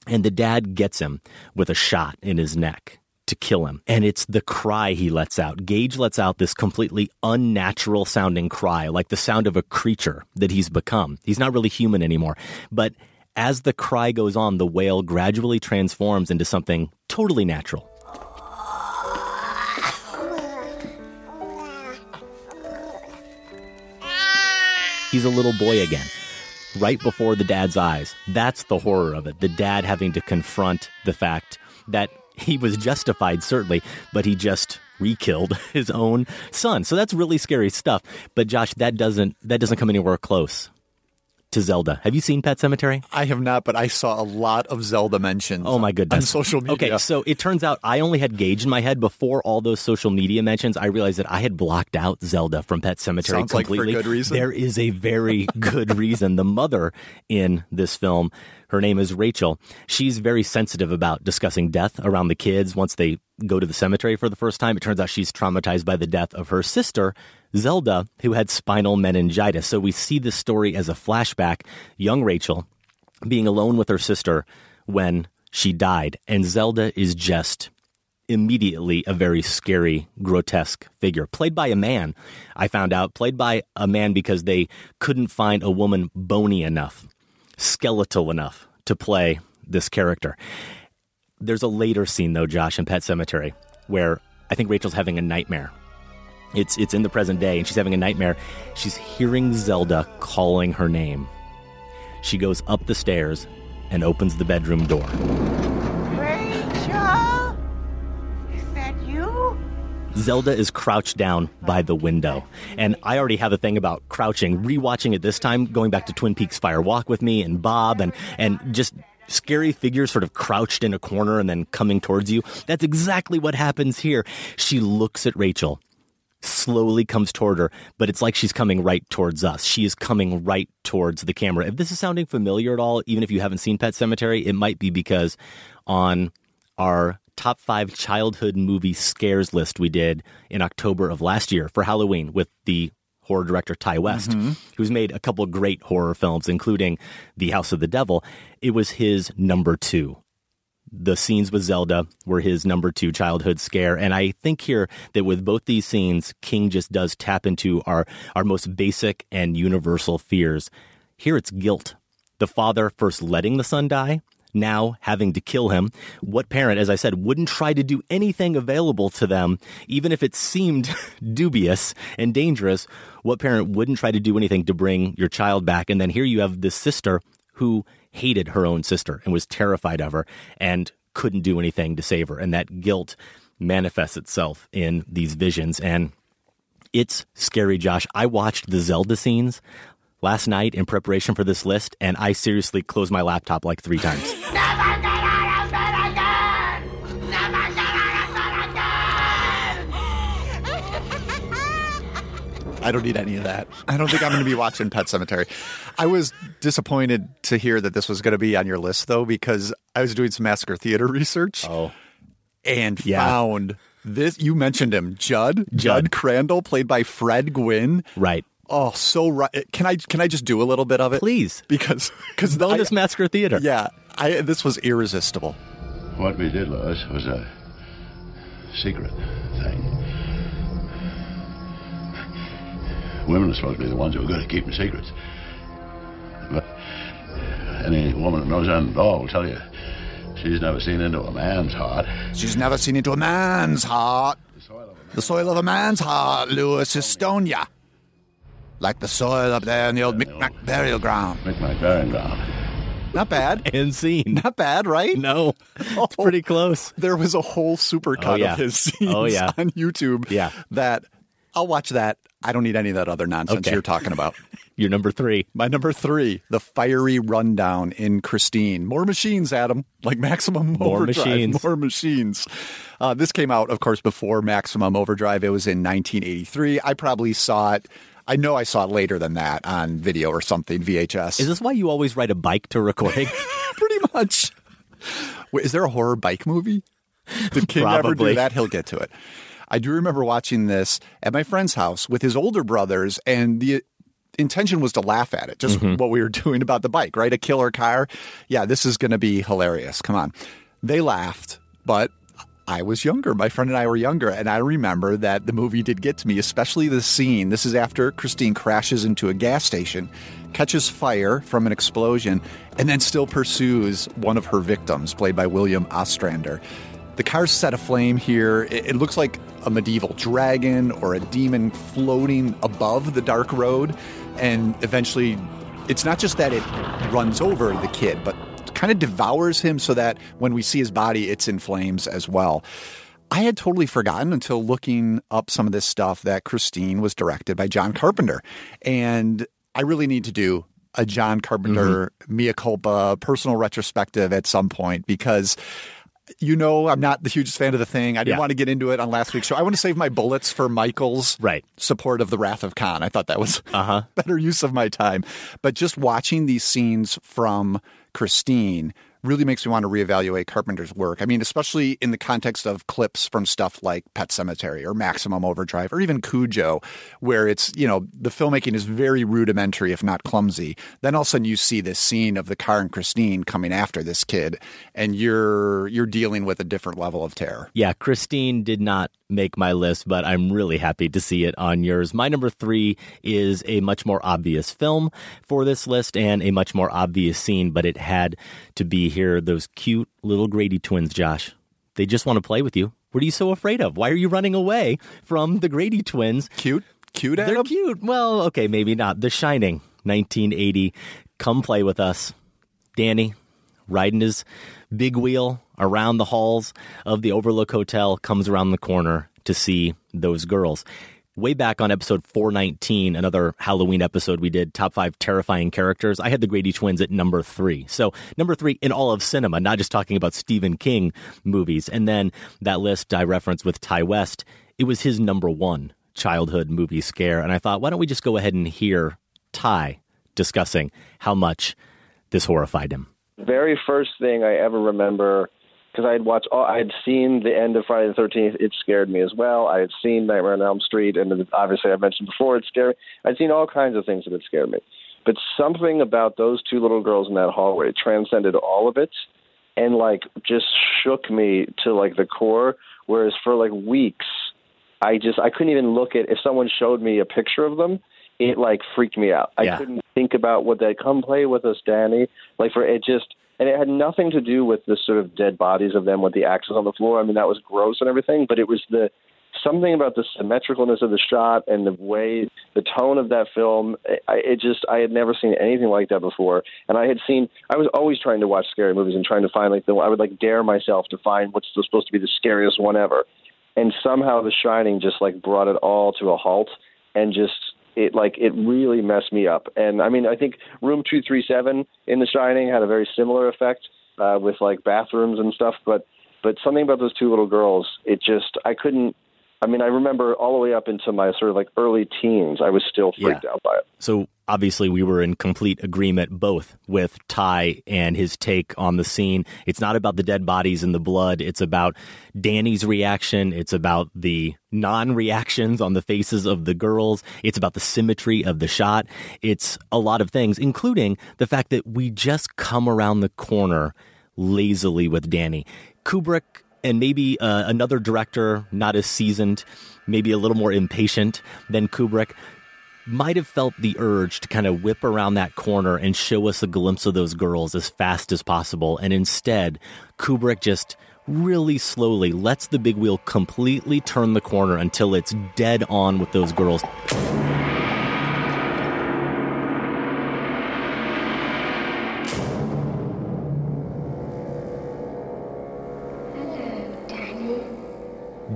And the dad gets him with a shot in his neck to kill him. And it's the cry he lets out. Gage lets out this completely unnatural sounding cry, like the sound of a creature that he's become. He's not really human anymore. But as the cry goes on, the whale gradually transforms into something totally natural. He's a little boy again, right before the dad's eyes. That's the horror of it. The dad having to confront the fact that he was justified, certainly, but he just re-killed his own son. So that's really scary stuff. But Josh, that doesn't that doesn't come anywhere close to Zelda. Have you seen Pet Sematary? I have not, but I saw a lot of Zelda mentions. Oh my goodness. On social media. Okay, so it turns out I only had Gage in my head before all those social media mentions. I realized that I had blocked out Zelda from Pet Sematary Sounds like for completely. good reason. There is a very good reason. The mother in this film, her name is Rachel. She's very sensitive about discussing death around the kids once they go to the cemetery for the first time. It turns out she's traumatized by the death of her sister, Zelda, who had spinal meningitis. So we see this story as a flashback. Young Rachel being alone with her sister when she died. And Zelda is just immediately a very scary, grotesque figure. Played by a man, I found out, played by a man because they couldn't find a woman bony enough, skeletal enough to play this character. There's a later scene, though, Josh, in Pet Sematary, where I think Rachel's having a nightmare. It's, it's in the present day, and she's having a nightmare. She's hearing Zelda calling her name. She goes up the stairs and opens the bedroom door. Rachel? Is that you? Zelda is crouched down by the window. And I already have a thing about crouching. Rewatching it this time, going back to Twin Peaks Fire Walk with me and Bob and and just scary figures sort of crouched in a corner and then coming towards you. That's exactly what happens here. She looks at Rachel, slowly comes toward her, but it's like she's coming right towards us. She is coming right towards the camera. If this is sounding familiar at all, even if you haven't seen Pet Sematary, it might be because on our top five childhood movie scares list we did in October of last year for Halloween with the horror director Ti West, Mhm. who's made a couple great horror films, including The House of the Devil. It was his number two. The scenes with Zelda were his number two childhood scare. And I think here that with both these scenes, King just does tap into our, our most basic and universal fears. Here it's guilt. The father first letting the son die, now having to kill him. What parent, as I said, wouldn't try to do anything available to them, even if it seemed dubious and dangerous? What parent wouldn't try to do anything to bring your child back? And then here you have this sister who hated her own sister and was terrified of her and couldn't do anything to save her. And that guilt manifests itself in these visions. And it's scary, Josh. I watched the Zelda scenes last night in preparation for this list, and I seriously closed my laptop like three times. I don't need any of that. I don't think I'm going to be watching Pet Sematary. I was disappointed to hear that this was going to be on your list, though, because I was doing some Massacre Theater research. Oh. And Yeah. found this. You mentioned him, Judd. Judd. Crandall, played by Fred Gwynne. Right. Oh, so right. Can I can I just do a little bit of it, please? Because because Bonus Massacre Theater. Yeah, I this was irresistible. What we did, Lois, was a secret thing. Women are supposed to be the ones who are good at keeping secrets. But uh, any woman who knows anything at all will tell you she's never seen into a man's heart. She's never seen into a man's heart. The soil of a man's heart, Lewis Estonia. Like the soil up there in the old Micmac burial ground. Micmac burial ground. Not bad. And scene. Not bad, right? No. It's pretty oh. close. There was a whole supercut Oh, yeah. of his scenes Oh, yeah. on YouTube. Yeah. That I'll watch that. I don't need any of that other nonsense Okay. you're talking about. Your number three. My number three, the fiery rundown in Christine. More machines, Adam, like Maximum More Overdrive. machines. More machines. Uh, this came out, of course, before Maximum Overdrive. It was in 1983. I probably saw it. I know I saw it later than that on video or something, VHS. Is this why you always ride a bike to recording? pretty much? Wait, is there a horror bike movie? Did King ever Probably. do that? He'll get to it. I do remember watching this at my friend's house with his older brothers, and the intention was to laugh at it, just Mm-hmm. what we were doing about the bike, right? A killer car. Yeah, this is going to be hilarious. Come on. They laughed, but I was younger. My friend and I were younger, and I remember that the movie did get to me, especially the scene. This is after Christine crashes into a gas station, catches fire from an explosion, and then still pursues one of her victims, played by William Ostrander. The car's set aflame here. It, it looks like a medieval dragon or a demon floating above the dark road. And eventually, it's not just that it runs over the kid, but kind of devours him so that when we see his body, it's in flames as well. I had totally forgotten until looking up some of this stuff that Christine was directed by John Carpenter. And I really need to do a John Carpenter mm-hmm. mea culpa personal retrospective at some point because you know I'm not the hugest fan of the thing. I didn't Yeah. want to get into it on last week's show. I want to save my bullets for Michael's Right. support of the Wrath of Khan. I thought that was Uh-huh. better use of my time. But just watching these scenes from Christine really makes me want to reevaluate Carpenter's work. I mean, especially in the context of clips from stuff like Pet Sematary or Maximum Overdrive or even Cujo, where it's, you know, the filmmaking is very rudimentary, if not clumsy. Then all of a sudden you see this scene of the car and Christine coming after this kid, and you're you're dealing with a different level of terror. Yeah, Christine did not make my list, but I'm really happy to see it on yours. My number three is a much more obvious film for this list and a much more obvious scene, but it had to be here. Those cute little Grady twins, Josh. They just want to play with you. What are you so afraid of? Why are you running away from the Grady twins? Cute? Cute, They're Adam? cute. Well, okay, maybe not. The Shining, 1980. Come play with us. Danny riding his big wheel around the halls of the Overlook Hotel comes around the corner to see those girls. way back on episode 419, another Halloween episode we did, top five terrifying characters, I had the Grady twins at number three. So, number three in all of cinema, not just talking about Stephen King movies. And then that list I referenced with Ti West, it was his number one childhood movie scare. And I thought, why don't we just go ahead and hear Ti discussing how much this horrified him? Very first thing I ever remember because I had watched, all, I had seen the end of Friday the Thirteenth. It scared me as well. I had seen Nightmare on Elm Street, and obviously I mentioned before it scared me. I'd seen all kinds of things that had scared me, but something about those two little girls in that hallway transcended all of it, and like just shook me to like the core. Whereas for like weeks, I just I couldn't even look at if someone showed me a picture of them. It like freaked me out. Yeah. I couldn't think about what they come play with us, Danny. Like for it just and it had nothing to do with the sort of dead bodies of them with the axes on the floor. I mean, that was gross and everything, but it was the something about the symmetricalness of the shot and the way the tone of that film. I, it just I had never seen anything like that before, and I had seen. I was always trying to watch scary movies and trying to find like the. I would like dare myself to find what's supposed to be the scariest one ever, and somehow The Shining just like brought it all to a halt and just it like it really messed me up. And I mean, I think Room Two Three Seven in The Shining had a very similar effect uh, with like bathrooms and stuff. But but something about those two little girls, it just I couldn't. I mean, I remember all the way up into my sort of like early teens, I was still freaked out by it. So obviously, we were in complete agreement both with Ti and his take on the scene. It's not about the dead bodies and the blood. It's about Danny's reaction. It's about the non reactions on the faces of the girls. It's about the symmetry of the shot. It's a lot of things, including the fact that we just come around the corner lazily with Danny. Kubrick and maybe uh, another director, not as seasoned, maybe a little more impatient than Kubrick, might have felt the urge to kind of whip around that corner and show us a glimpse of those girls as fast as possible. And instead, Kubrick just really slowly lets the big wheel completely turn the corner until it's dead on with those girls.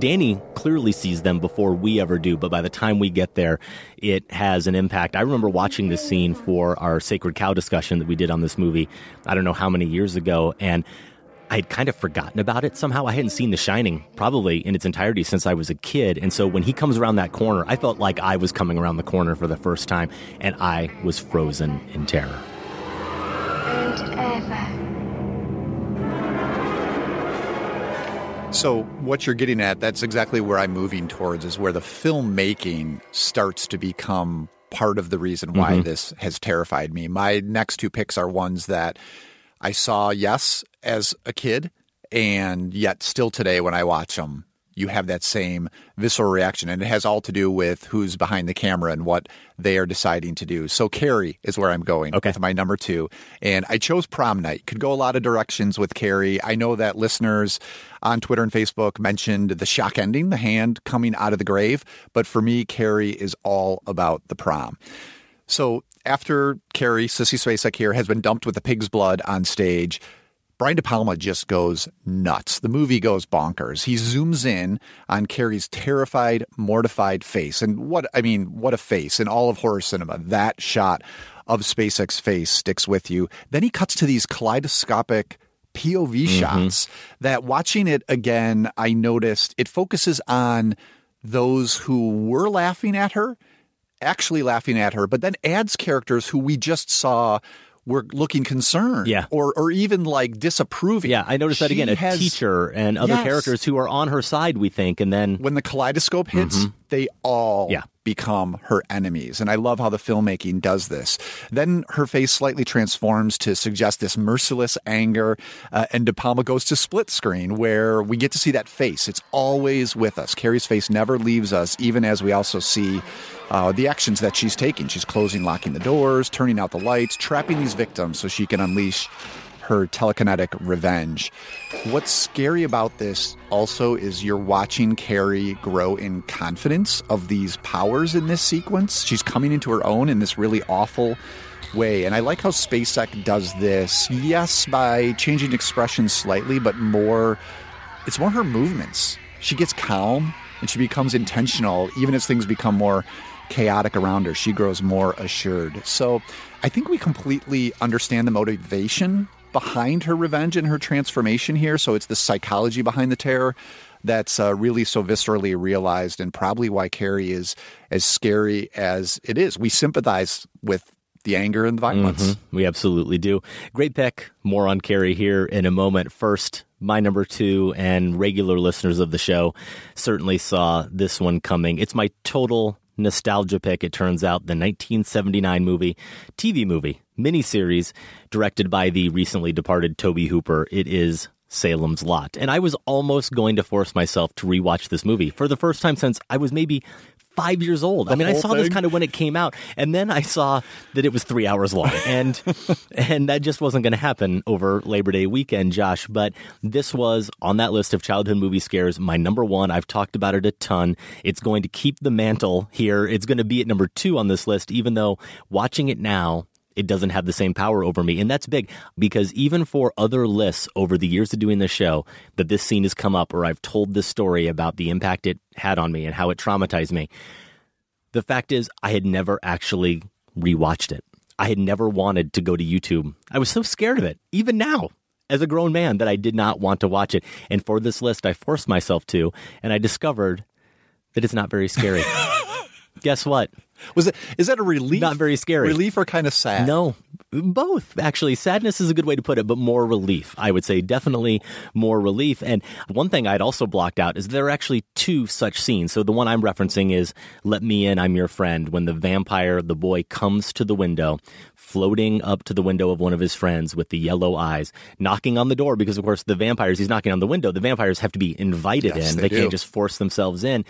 Danny clearly sees them before we ever do, but by the time we get there, it has an impact. I remember watching this scene for our Sacred Cow discussion that we did on this movie, I don't know how many years ago, and I had kind of forgotten about it somehow. I hadn't seen The Shining probably in its entirety since I was a kid. And so when he comes around that corner, I felt like I was coming around the corner for the first time, and I was frozen in terror. And ever. So, what you're getting at, that's exactly where I'm moving towards, is where the filmmaking starts to become part of the reason why Mhm. this has terrified me. My next two picks are ones that I saw, yes, as a kid, and yet still today when I watch them, you have that same visceral reaction. And it has all to do with who's behind the camera and what they are deciding to do. So, Carrie is where I'm going okay. with my number two. And I chose prom night. Could go a lot of directions with Carrie. I know that listeners on Twitter and Facebook mentioned the shock ending, the hand coming out of the grave. But for me, Carrie is all about the prom. So after Carrie, Sissy Spacek here, has been dumped with the pig's blood on stage, Brian De Palma just goes nuts. The movie goes bonkers. He zooms in on Carrie's terrified, mortified face. And what, I mean, what a face in all of horror cinema. That shot of Spacek's face sticks with you. Then he cuts to these kaleidoscopic POV mm-hmm. shots that watching it again, I noticed it focuses on those who were laughing at her, actually laughing at her, but then adds characters who we just saw were looking concerned Yeah. or or even like disapproving. Yeah, I noticed that again. A has- teacher and other Yes. characters who are on her side, we think, and then when the kaleidoscope hits, Mhm. they all Yeah. become her enemies. And I love how the filmmaking does this. Then her face slightly transforms to suggest this merciless anger, uh, and De Palma goes to split screen where we get to see that face. It's always with us. Carrie's face never leaves us, even as we also see uh, the actions that she's taking. She's closing, locking the doors, turning out the lights, trapping these victims so she can unleash her telekinetic revenge. What's scary about this also is you're watching Carrie grow in confidence of these powers in this sequence. She's coming into her own in this really awful way. And I like how Spacek does this, yes, by changing expressions slightly, but more, it's more her movements. She gets calm and she becomes intentional even as things become more chaotic around her. She grows more assured. So I think we completely understand the motivation behind her revenge and her transformation here. So it's the psychology behind the terror that's uh, really so viscerally realized, and probably why Carrie is as scary as it is. We sympathize with the anger and the violence. Mhm. We absolutely do. Great pick. More on Carrie here in a moment. First, my number two, and regular listeners of the show certainly saw this one coming. It's my total nostalgia pick, it turns out. The 1979 movie, TV movie, miniseries, directed by the recently departed Tobe Hooper. It is Salem's Lot. And I was almost going to force myself to rewatch this movie for the first time since I was maybe five years old. I mean, I saw this kind of when it came out, and then I saw that it was three hours long, and and that just wasn't going to happen over Labor Day weekend, Josh. But this was on that list of childhood movie scares, my number one. I've talked about it a ton. It's going to keep the mantle here. It's going to be at number two on this list, even though watching it now. It doesn't have the same power over me. And that's big because even for other lists over the years of doing this show, that this scene has come up or I've told this story about the impact it had on me and how it traumatized me. The fact is, I had never actually rewatched it. I had never wanted to go to YouTube. I was so scared of it, even now, as a grown man, that I did not want to watch it. And for this list, I forced myself to, and I discovered that it's not very scary. Guess what? Was it? Is that a relief? Not very scary. Relief or kind of sad? No, both actually. Sadness is a good way to put it, but more relief. I would say definitely more relief. And one thing I'd also blocked out is there are actually two such scenes. So the one I'm referencing is "Let Me In, I'm Your Friend," when the vampire, the boy, comes to the window, floating up to the window of one of his friends with the yellow eyes, knocking on the door because, of course, the vampires. He's knocking on the window. The vampires have to be invited Yes, in. they they can't just force themselves in.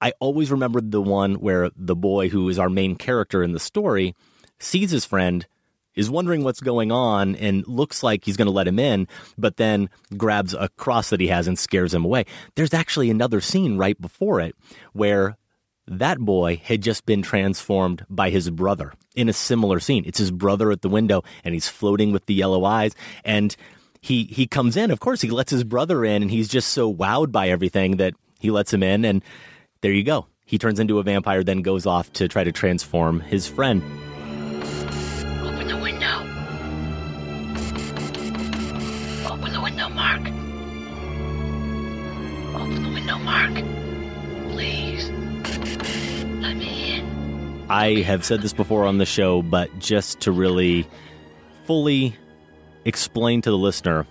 I always remembered the one where the boy, who is our main character in the story, sees his friend, is wondering what's going on, and looks like he's going to let him in, but then grabs a cross that he has and scares him away. There's actually another scene right before it where that boy had just been transformed by his brother in a similar scene. It's his brother at the window, and he's floating with the yellow eyes, and he he comes in. Of course, he lets his brother in, and he's just so wowed by everything that he lets him in, and there you go. He turns into a vampire, then goes off to try to transform his friend. Open the window. Open the window, Mark. Open the window, Mark. Please. Let me in. I have said this before on the show, but just to really fully explain to the listener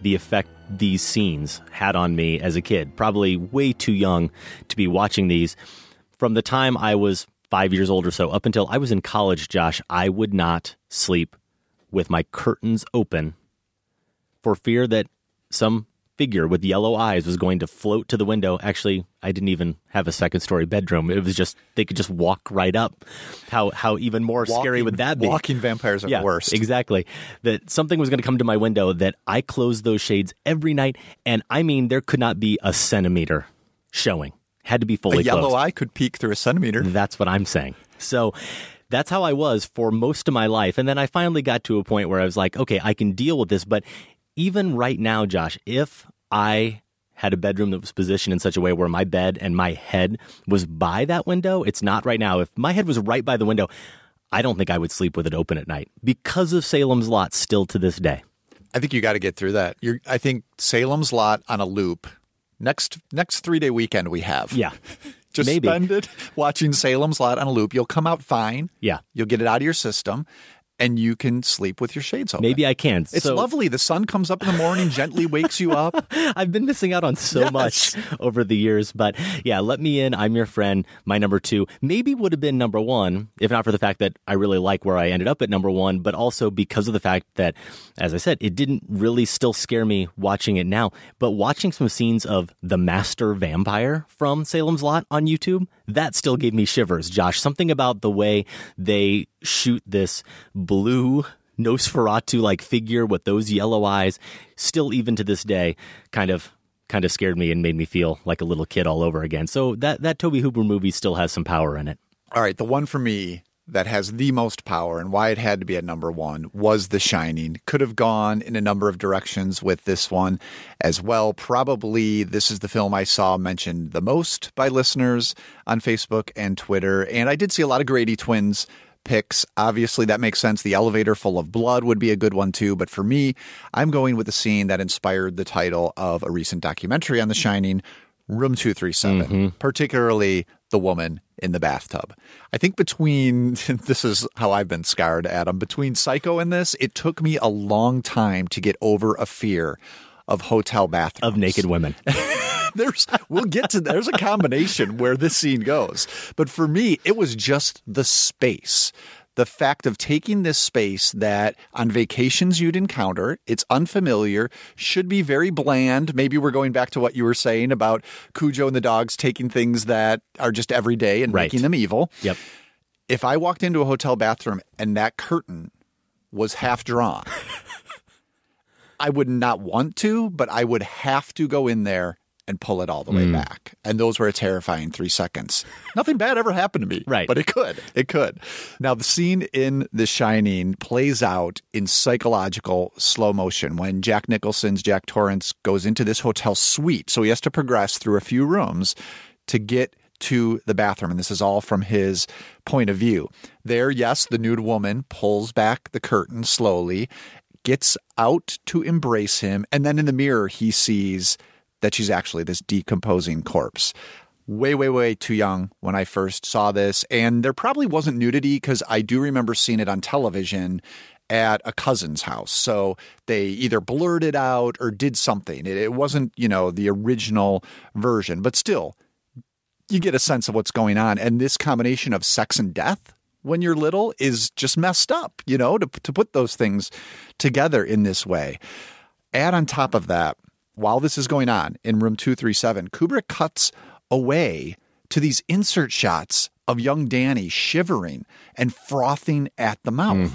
the effect these scenes had on me as a kid, probably way too young to be watching these. From the time I was five years old or so up until I was in college, Josh, I would not sleep with my curtains open for fear that some figure with yellow eyes was going to float to the window. Actually, I didn't even have a second story bedroom. It was just they could just walk right up. How how even more scary would that be? walking vampires are yeah, worst. Exactly. That something was going to come to my window that I closed those shades every night and I mean there could not be a centimeter showing. Had to be fully a yellow closed. eye could peek through a centimeter. That's what I'm saying. So that's how I was for most of my life. And then I finally got to a point where I was like, okay, I can deal with this. But even right now, Josh, if I had a bedroom that was positioned in such a way where my bed and my head was by that window, it's not right now. If my head was right by the window, I don't think I would sleep with it open at night because of Salem's Lot still to this day. I think you got to get through that. You're, I think Salem's Lot on a loop. Next next three day weekend we have. Yeah. Just Maybe. spend it watching Salem's Lot on a loop. You'll come out fine. Yeah. You'll get it out of your system, and you can sleep with your shades open. Maybe I can. It's So- lovely. The sun comes up in the morning, gently wakes you up. I've been missing out on so Yes. much over the years, but yeah, let me in. I'm your friend. My number two maybe would have been number one, if not for the fact that I really like where I ended up at number one, but also because of the fact that, as I said, it didn't really still scare me watching it now. But watching some scenes of the master vampire from Salem's Lot on YouTube, that still gave me shivers, Josh. Something about the way they shoot this blue Nosferatu like figure with those yellow eyes, still even to this day, kind of kind of scared me and made me feel like a little kid all over again. So that that Tobe Hooper movie still has some power in it. All right, the one for me that has the most power and why it had to be at number one was The Shining. Could have gone in a number of directions with this one as well. Probably this is the film I saw mentioned the most by listeners on Facebook and Twitter. And I did see a lot of Grady twins picks. Obviously, that makes sense. The elevator full of blood would be a good one too. But for me, I'm going with the scene that inspired the title of a recent documentary on The Shining, Room 237, mm-hmm. particularly the woman in the bathtub. I think between, this is how I've been scarred, Adam, between Psycho and this, it took me a long time to get over a fear of hotel bathrooms. Of naked women. there's we'll get to there's a combination where this scene goes. But for me, it was just the space. The fact of taking this space that on vacations you'd encounter, it's unfamiliar, should be very bland. Maybe we're going back to what you were saying about Cujo and the dogs taking things that are just everyday and Right. making them evil. Yep. If I walked into a hotel bathroom and that curtain was half drawn, I would not want to, but I would have to go in there and pull it all the way Mm. back. And those were a terrifying three seconds. Nothing bad ever happened to me. Right. But it could. It could. Now, the scene in The Shining plays out in psychological slow motion when Jack Nicholson's Jack Torrance goes into this hotel suite. So he has to progress through a few rooms to get to the bathroom. And this is all from his point of view. There, yes, the nude woman pulls back the curtain slowly, gets out to embrace him. And then in the mirror, he sees that she's actually this decomposing corpse. Way, way, way too young when I first saw this. And there probably wasn't nudity because I do remember seeing it on television at a cousin's house. So they either blurred it out or did something. It, wasn't, you know, the original version, but still, you get a sense of what's going on. And this combination of sex and death when you're little is just messed up, you know, to, to put those things together in this way. Add on top of that, while this is going on in room 237, Kubrick cuts away to these insert shots of young Danny shivering and frothing at the mouth.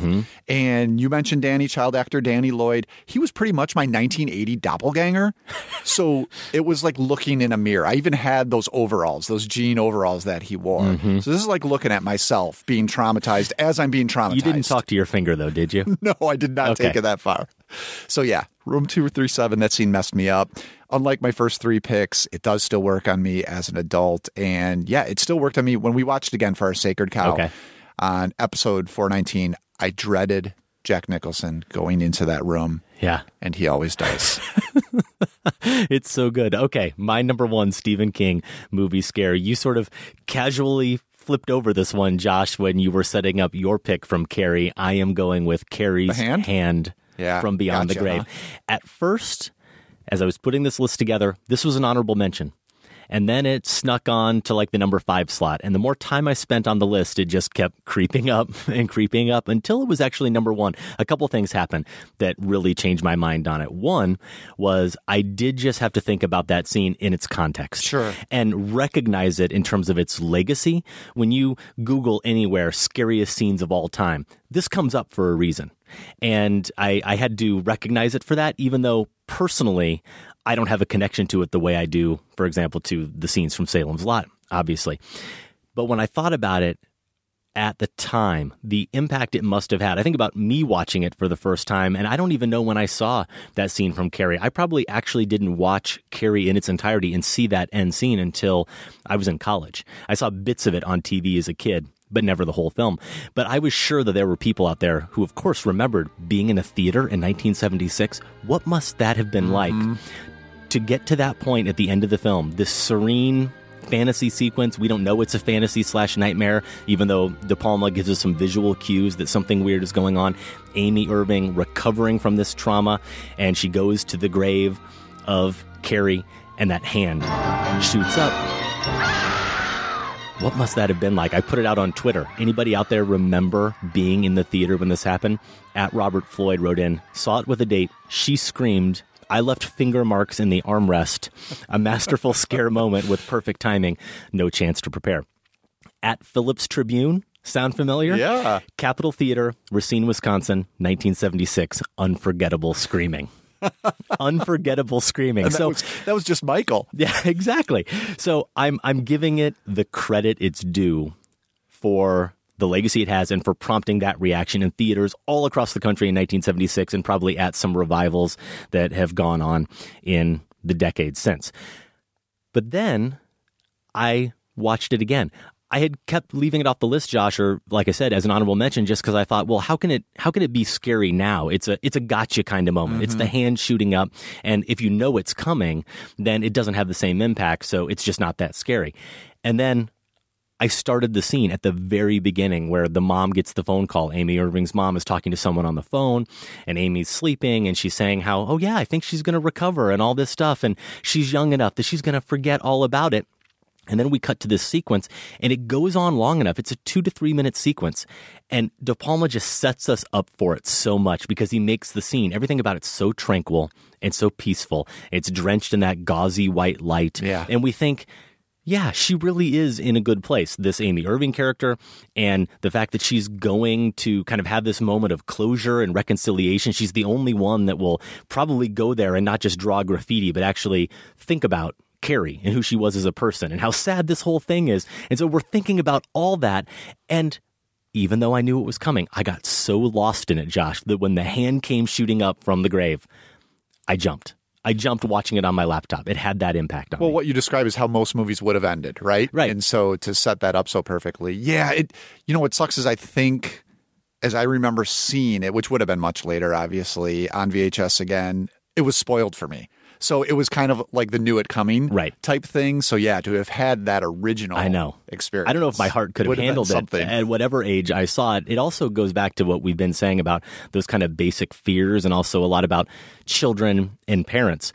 And you mentioned Danny, child actor Danny Lloyd. He was pretty much my 1980 doppelganger. so it was like looking in a mirror. I even had those overalls, those jean overalls that he wore. Mhm. So this is like looking at myself being traumatized as I'm being traumatized. You didn't talk to your finger though, did you? No, I did not Okay. take it that far. So yeah, room two three seven. That scene messed me up. Unlike my first three picks, it does still work on me as an adult, and yeah, it still worked on me when we watched again for our Sacred Cow Okay. on episode four nineteen. I dreaded Jack Nicholson going into that room. Yeah. and he always does. it's so good. Okay, my number one Stephen King movie scare. You sort of casually flipped over this one, Josh, when you were setting up your pick from Carrie. I am going with Carrie's The hand? Yeah, from Beyond gotcha, the Grave. huh? At first, as I was putting this list together, this was an honorable mention. And then it snuck on to like the number five slot. And the more time I spent on the list, it just kept creeping up and creeping up until it was actually number one. A couple things happened that really changed my mind on it. One was I did just have to think about that scene in its context. Sure. And recognize it in terms of its legacy. When you Google anywhere scariest scenes of all time, this comes up for a reason. And I, I had to recognize it for that, even though personally, I don't have a connection to it the way I do, for example, to the scenes from Salem's Lot, obviously. But when I thought about it at the time, the impact it must have had, I think about me watching it for the first time, and I don't even know when I saw that scene from Carrie. I probably actually didn't watch Carrie in its entirety and see that end scene until I was in college. I saw bits of it on TV as a kid. But never the whole film. But I was sure that there were people out there who, of course, remembered being in a theater in 1976. What must that have been like? Mm-hmm. to get to that point at the end of the film, this serene fantasy sequence. We don't know it's a fantasy slash nightmare, even though De Palma gives us some visual cues that something weird is going on. Amy Irving recovering from this trauma, and she goes to the grave of Carrie, and that hand shoots up. What must that have been like? I put it out on Twitter. Anybody out there remember being in the theater when this happened? At Robert Floyd wrote in, saw it with a date. She screamed. I left finger marks in the armrest. A masterful scare moment with perfect timing. No chance to prepare. At Phillips Tribune, sound familiar? Yeah. Capitol Theater, Racine, Wisconsin, 1976. Unforgettable screaming. Unforgettable screaming. And that, so was, that was just Michael. yeah, exactly. So I'm I'm giving it the credit it's due for the legacy it has and for prompting that reaction in theaters all across the country in 1976 and probably at some revivals that have gone on in the decades since. But then I watched it again. I had kept leaving it off the list, Josh, or like I said, as an honorable mention, just because I thought, well, how can it how can it be scary now? It's a it's a gotcha kind of moment. Mm-hmm. It's the hand shooting up, and if you know it's coming, then it doesn't have the same impact, so it's just not that scary. And then I started the scene at the very beginning where the mom gets the phone call. Amy Irving's mom is talking to someone on the phone, and Amy's sleeping, and she's saying how, oh yeah, I think she's going to recover and all this stuff, and she's young enough that she's going to forget all about it. And then we cut to this sequence, and it goes on long enough. It's a two to three minute sequence. And De Palma just sets us up for it so much because he makes the scene, everything about it so tranquil and so peaceful. It's drenched in that gauzy white light. Yeah. And we think, yeah, she really is in a good place, this Amy Irving character, and the fact that she's going to kind of have this moment of closure and reconciliation. She's the only one that will probably go there and not just draw graffiti, but actually think about Carrie and who she was as a person and how sad this whole thing is. And so we're thinking about all that. And even though I knew it was coming, I got so lost in it, Josh, that when the hand came shooting up from the grave, I jumped. I jumped watching it on my laptop. It had that impact on well, me. Well, what you describe is how most movies would have ended, right? Right. And so to set that up so perfectly, yeah. It. You know what sucks is I think, as I remember seeing it, which would have been much later, obviously on VHS again, it was spoiled for me. So it was kind of like the knew it coming right. type thing. So yeah, to have had that original I know. experience. I don't know if my heart could have handled it at whatever age I saw it. It also goes back to what we've been saying about those kind of basic fears and also a lot about children and parents.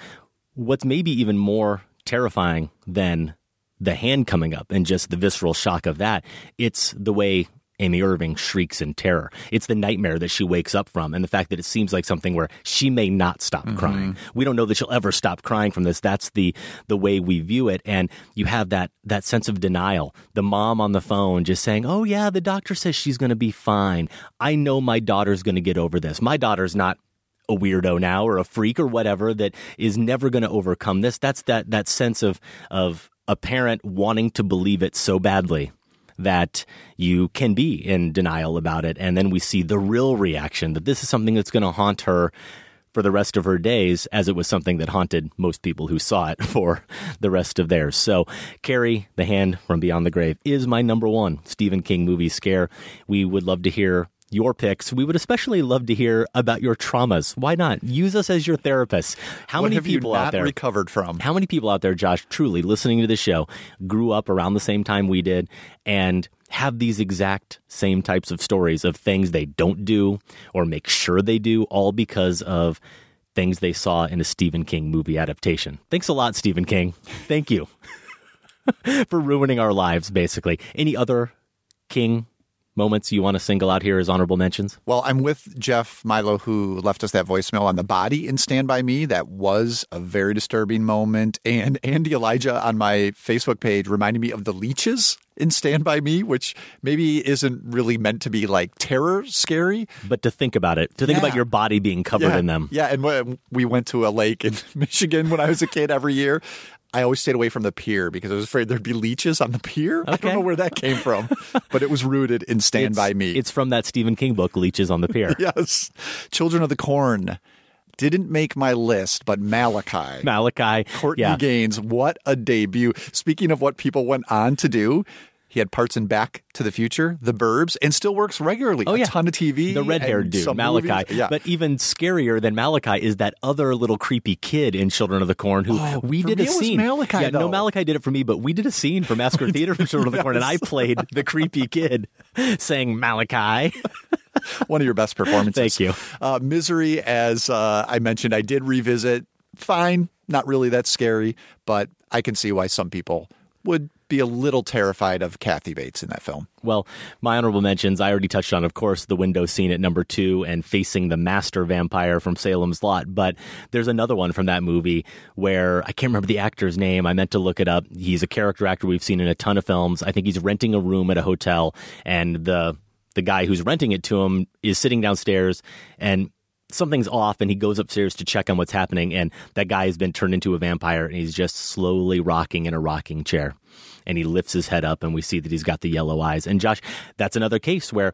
What's maybe even more terrifying than the hand coming up and just the visceral shock of that, it's the way Amy Irving shrieks in terror. It's the nightmare that she wakes up from, and the fact that it seems like something where she may not stop mm-hmm. crying. We don't know that she'll ever stop crying from this. That's the the way we view it, and you have that that sense of denial. The mom on the phone just saying, "Oh yeah, the doctor says she's going to be fine. I know my daughter's going to get over this. My daughter's not." a weirdo now or a freak or whatever that is never going to overcome this that's that that sense of of a parent wanting to believe it so badly that you can be in denial about it. And then we see the real reaction that this is something that's going to haunt her for the rest of her days, as it was something that haunted most people who saw it for the rest of theirs. So, Carrie, The Hand from Beyond the Grave, is my number one Stephen King movie scare. We would love to hear your picks. We would especially love to hear about your traumas. Why not use us as your therapist? How what many people out there recovered from? How many people out there, Josh, truly listening to the show, grew up around the same time we did and have these exact same types of stories of things they don't do or make sure they do, all because of things they saw in a Stephen King movie adaptation. Thanks a lot, Stephen King. Thank you for ruining our lives, basically. Any other King moments you want to single out here as honorable mentions? Well, I'm with Jeff Milo, who left us that voicemail on the body in Stand By Me. That was a very disturbing moment. And Andy Elijah on my Facebook page reminded me of the leeches in Stand By Me, which maybe isn't really meant to be like terror scary. But to think about it, to think Yeah. about your body being covered yeah. in them. Yeah, and we went to a lake in Michigan when I was a kid every year. I always stayed away from the pier because I was afraid there'd be leeches on the pier. I don't know where that came from, but it was rooted in Stand It's- By Me. It's from that Stephen King book, Leeches on the Pier. yes. Children of the Corn didn't make my list, but Malachi. Malachi. Courtney yeah. Gains, what a debut. Speaking of what people went on to do, he had parts in Back to the Future, The Burbs, and still works regularly. Oh, yeah. A ton of TV. The red haired dude, Malachi. Yeah. But even scarier than Malachi is that other little creepy kid in Children of the Corn who Oh, we did a it was scene. Malachi, yeah, no. Malachi did it for me, but we did a scene for Massacre Theater from Children of the Corn, and I played the creepy kid saying Malachi. One of your best performances. Thank you. Uh, Misery, as uh, I mentioned, I did revisit. Fine, not really that scary, but I can see why some people would be a little terrified of Kathy Bates in that film. Well, my honorable mentions, I already touched on, of course, the window scene at number two and facing the master vampire from Salem's Lot. But there's another one from that movie where I can't remember the actor's name. I meant to look it up. He's a character actor we've seen in a ton of films. I think he's renting a room at a hotel, and the the guy who's renting it to him is sitting downstairs and something's off and he goes upstairs to check on what's happening and that guy has been turned into a vampire and he's just slowly rocking in a rocking chair and he lifts his head up and we see that he's got the yellow eyes and josh that's another case where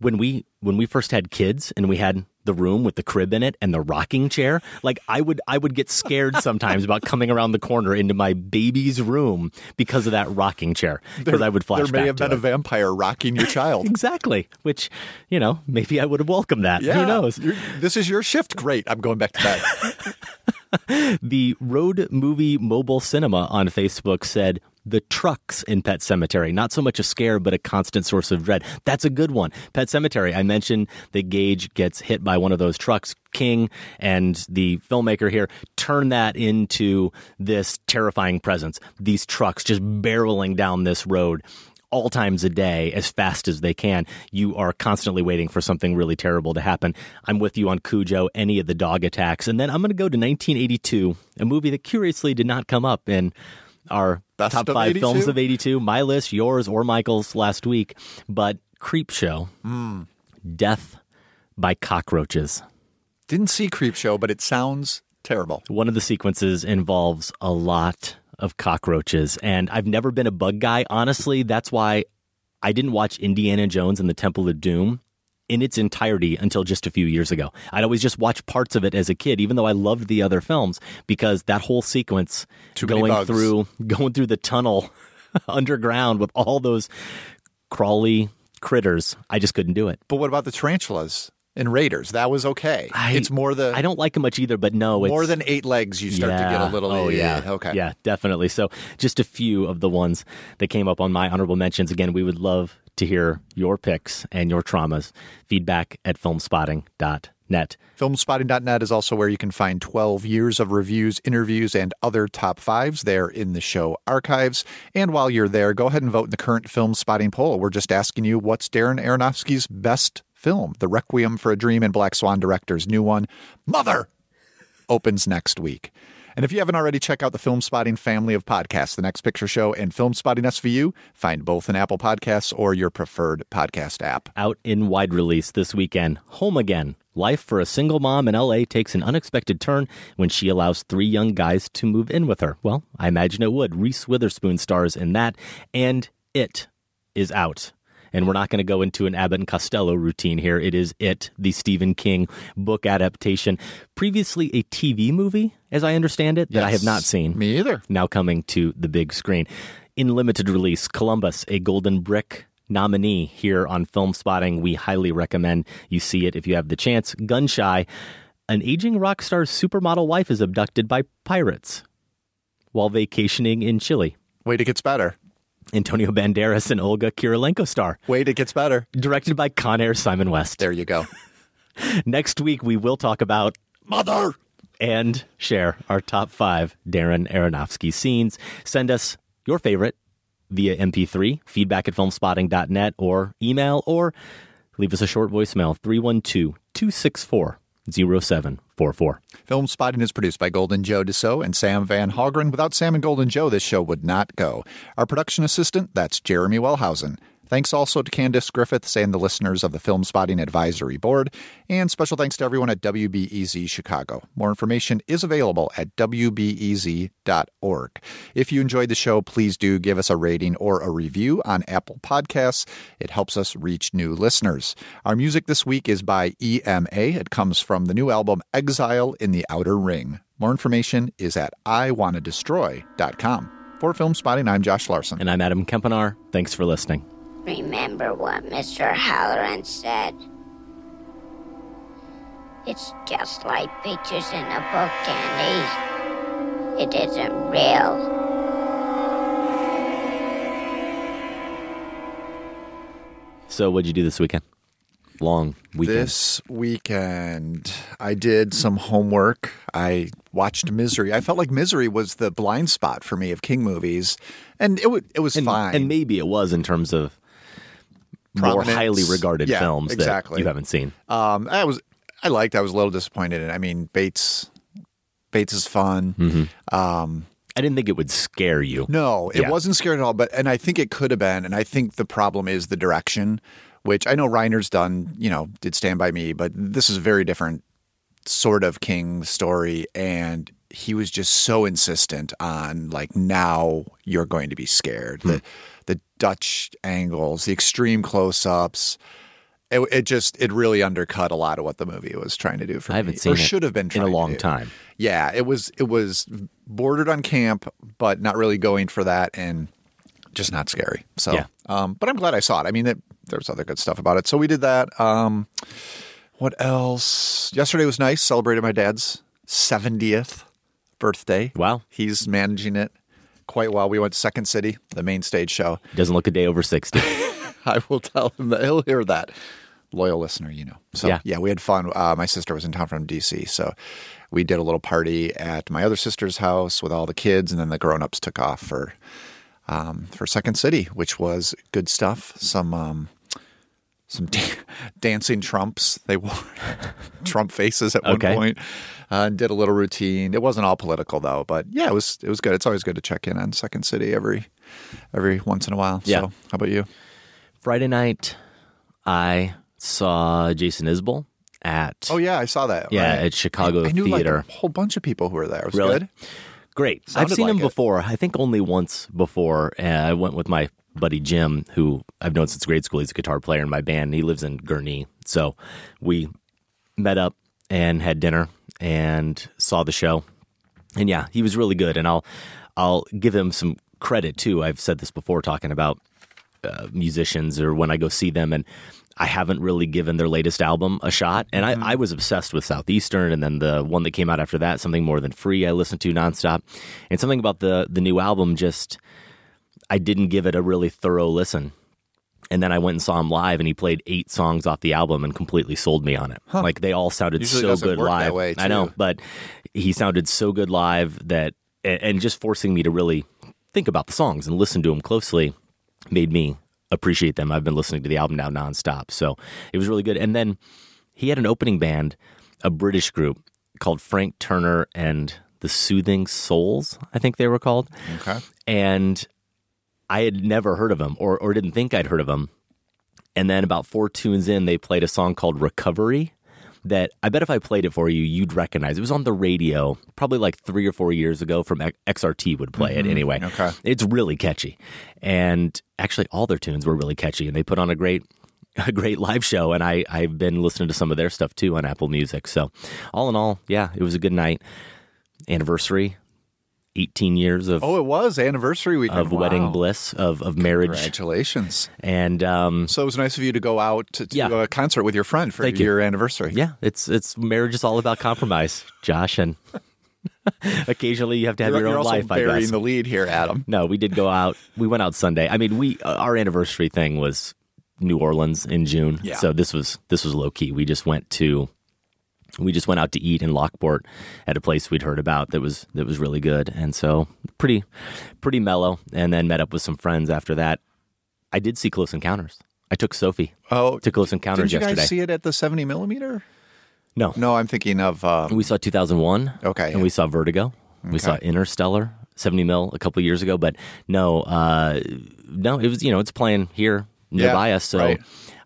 when we when we first had kids and we had the room with the crib in it and the rocking chair like i would i would get scared sometimes about coming around the corner into my baby's room because of that rocking chair because i would flash There may have been it. a vampire rocking your child. exactly which you know maybe i would have welcomed that Yeah, who knows this is your shift. Great. I'm going back to bed. the Road Movie Mobile Cinema on Facebook said the trucks in Pet Sematary, not so much a scare, but a constant source of dread. That's a good one. Pet Sematary, I mentioned that Gage gets hit by one of those trucks. King and the filmmaker here turn that into this terrifying presence. These trucks just barreling down this road all times a day as fast as they can. You are constantly waiting for something really terrible to happen. I'm with you on Cujo, any of the dog attacks. And then I'm going to go to 1982, a movie that curiously did not come up in our Best top of five 82? films of 82, my list, yours, or Michael's last week. But Creepshow, Hmm. Death by Cockroaches. Didn't see Creepshow, but it sounds terrible. One of the sequences involves a lot of cockroaches, and I've never been a bug guy. Honestly, that's why I didn't watch Indiana Jones and the Temple of Doom in its entirety until just a few years ago. I'd always just watch parts of it as a kid, even though I loved the other films, because that whole sequence Too going through going through the tunnel underground with all those crawly critters, I just couldn't do it. But what about the tarantulas in Raiders? That was okay. I- it's more the I don't like them much either, but no, it's more than eight legs. You start to get a little. Oh yeah. Okay. Yeah, definitely. So just a few of the ones that came up on my honorable mentions. Again, we would love to hear your picks and your traumas. Feedback at filmspotting.net. Filmspotting.net is also where you can find 12 years of reviews, interviews, and other top fives there in the show archives. And while you're there, go ahead and vote in the current Filmspotting poll. We're just asking you what's Darren Aronofsky's best film? The Requiem for a Dream and Black Swan director's new one, Mother, opens next week. And if you haven't already, check out the Filmspotting family of podcasts, The Next Picture Show and Filmspotting SVU. Find both in Apple Podcasts or your preferred podcast app. Out in wide release this weekend, Home Again. Life for a single mom in LA takes an unexpected turn when she allows three young guys to move in with her. Well, I imagine it would. Reese Witherspoon stars in that, and It is out. And we're not going to go into an Abbott and Costello routine here. It is It, the Stephen King book adaptation. Previously a TV movie, as I understand it, that I have not seen. Me either. Now coming to the big screen. In limited release, Columbus, a Golden Brick nominee here on Filmspotting. We highly recommend you see it if you have the chance. Gunshy, an aging rock star's supermodel wife is abducted by pirates while vacationing in Chile. Wait, it gets better. Antonio Banderas and Olga Kurylenko star. Wait, it gets better. Directed by Con Air Simon West. There you go. Next week, we will talk about Mother and share our top five Darren Aronofsky scenes. Send us your favorite via MP3, feedback at filmspotting.net, or email, or leave us a short voicemail 312 264 0744. Film Spotting is produced by Golden Joe Deso and Sam Van Hogren. Without Sam and Golden Joe, this show would not go. Our production assistant, that's Jeremy Wellhausen. Thanks also to Candice Griffiths and the listeners of the Filmspotting Advisory Board. And special thanks to everyone at WBEZ Chicago. More information is available at WBEZ.org. If you enjoyed the show, please do give us a rating or a review on Apple Podcasts. It helps us reach new listeners. Our music this week is by EMA. It comes from the new album Exile in the Outer Ring. More information is at iwannadestroy.com. For Filmspotting, I'm Josh Larsen. And I'm Adam Kempenaar. Thanks for listening. Remember what Mr. Halloran said. It's just like pictures in a book, Candy. It isn't real. So, what'd you do this weekend? Long weekend. This weekend, I did some homework. I watched Misery. I felt like Misery was the blind spot for me of King movies, and it w- it was and, fine. And maybe it was in terms of more highly regarded Yeah, films exactly. that you haven't seen. Um, I was I liked. I was a little disappointed. in I mean, Bates Bates is fun. Mm-hmm. Um, I didn't think it would scare you. No, it Yeah. wasn't scared at all. But and I think it could have been. And I think the problem is the direction, which I know Reiner's done. You know, did Stand by Me, but this is a very different sort of King story, and he was just so insistent on like now you're going to be scared. The the Dutch angles, the extreme close ups. It, it just it really undercut a lot of what the movie was trying to do for I haven't me, seen or it should have been in trying a to long time. Yeah, it was it was bordered on camp, but not really going for that, and just not scary. So, Yeah. um, but I'm glad I saw it. I mean, it, there's other good stuff about it. So we did that. Um, what else? Yesterday was nice. Celebrated my dad's 70th birthday. Wow, he's managing it quite well. We went to Second City, the main stage show. Doesn't look a day over 60. I will tell him that he'll hear that. Loyal listener, you know. So Yeah. yeah, we had fun. Uh, my sister was in town from DC, so we did a little party at my other sister's house with all the kids, and then the grown-ups took off for um, for Second City, which was good stuff. Some um, some da- dancing Trumps. They wore Trump faces at one point, uh, and did a little routine. It wasn't all political though, but yeah, it was it was good. It's always good to check in on Second City every every once in a while. Yeah. So, how about you? Friday night, I saw Jason Isbell at Oh yeah, I saw that. yeah right. at Chicago I, I knew Theater. like a whole bunch of people who were there. It was Really? good. Great. Sounded I've seen like him it. before. I think only once before. Uh, I went with my buddy Jim, who I've known since grade school. He's a guitar player in my band. And He lives in Gurnee, so we met up and had dinner and saw the show. And yeah, he was really good. And I'll I'll give him some credit too. I've said this before, talking about uh, musicians or when I go see them and I haven't really given their latest album a shot. And I, I was obsessed with Southeastern and then the one that came out after that, Something More Than Free, I listened to nonstop. And something about the the new album just I didn't give it a really thorough listen. And then I went and saw him live and he played eight songs off the album and completely sold me on it. Like they all sounded Usually so good work that live. way, I know, but he sounded so good live that and and just forcing me to really think about the songs and listen to them closely made me appreciate them. I've been listening to the album now nonstop. So it was really good. And then he had an opening band, a British group called Frank Turner and the Soothing Souls, I think they were called. Okay. And I had never heard of them or, or didn't think I'd heard of them. And then about four tunes in, they played a song called Recovery that I bet if I played it for you, you'd recognize. It was on the radio probably like three or four years ago from XRT would play it Mhm. anyway. Okay. It's really catchy. And actually all their tunes were really catchy and they put on a great a great live show and I, I've been listening to some of their stuff too on Apple Music. So all in all, yeah, it was a good night. Anniversary, 18 years of Oh, it was anniversary weekend of wedding bliss of, of marriage. Congratulations. And um, So it was nice of you to go out to, to Yeah. a concert with your friend for Thank you. your anniversary. Yeah, it's it's marriage is all about compromise, Josh, and occasionally you have to have You're, your own also life. I burying guess. the lead here, Adam. No, we did go out. We went out Sunday. I mean, we uh, our anniversary thing was New Orleans in June. Yeah. So this was this was low key. We just went to we just went out to eat in Lockport at a place we'd heard about that was that was really good, and so pretty pretty mellow. And then met up with some friends after that. I did see Close Encounters. I took Sophie Oh, to Close Encounters yesterday. Did you yesterday. guys see it at the 70 millimeter? No. No, I'm thinking of. Um, We saw 2001. Okay, And we saw Vertigo. We saw Interstellar, 70 mil a couple years ago. But no, uh, no, it was, you know, it's playing here Yeah, nearby us. So right.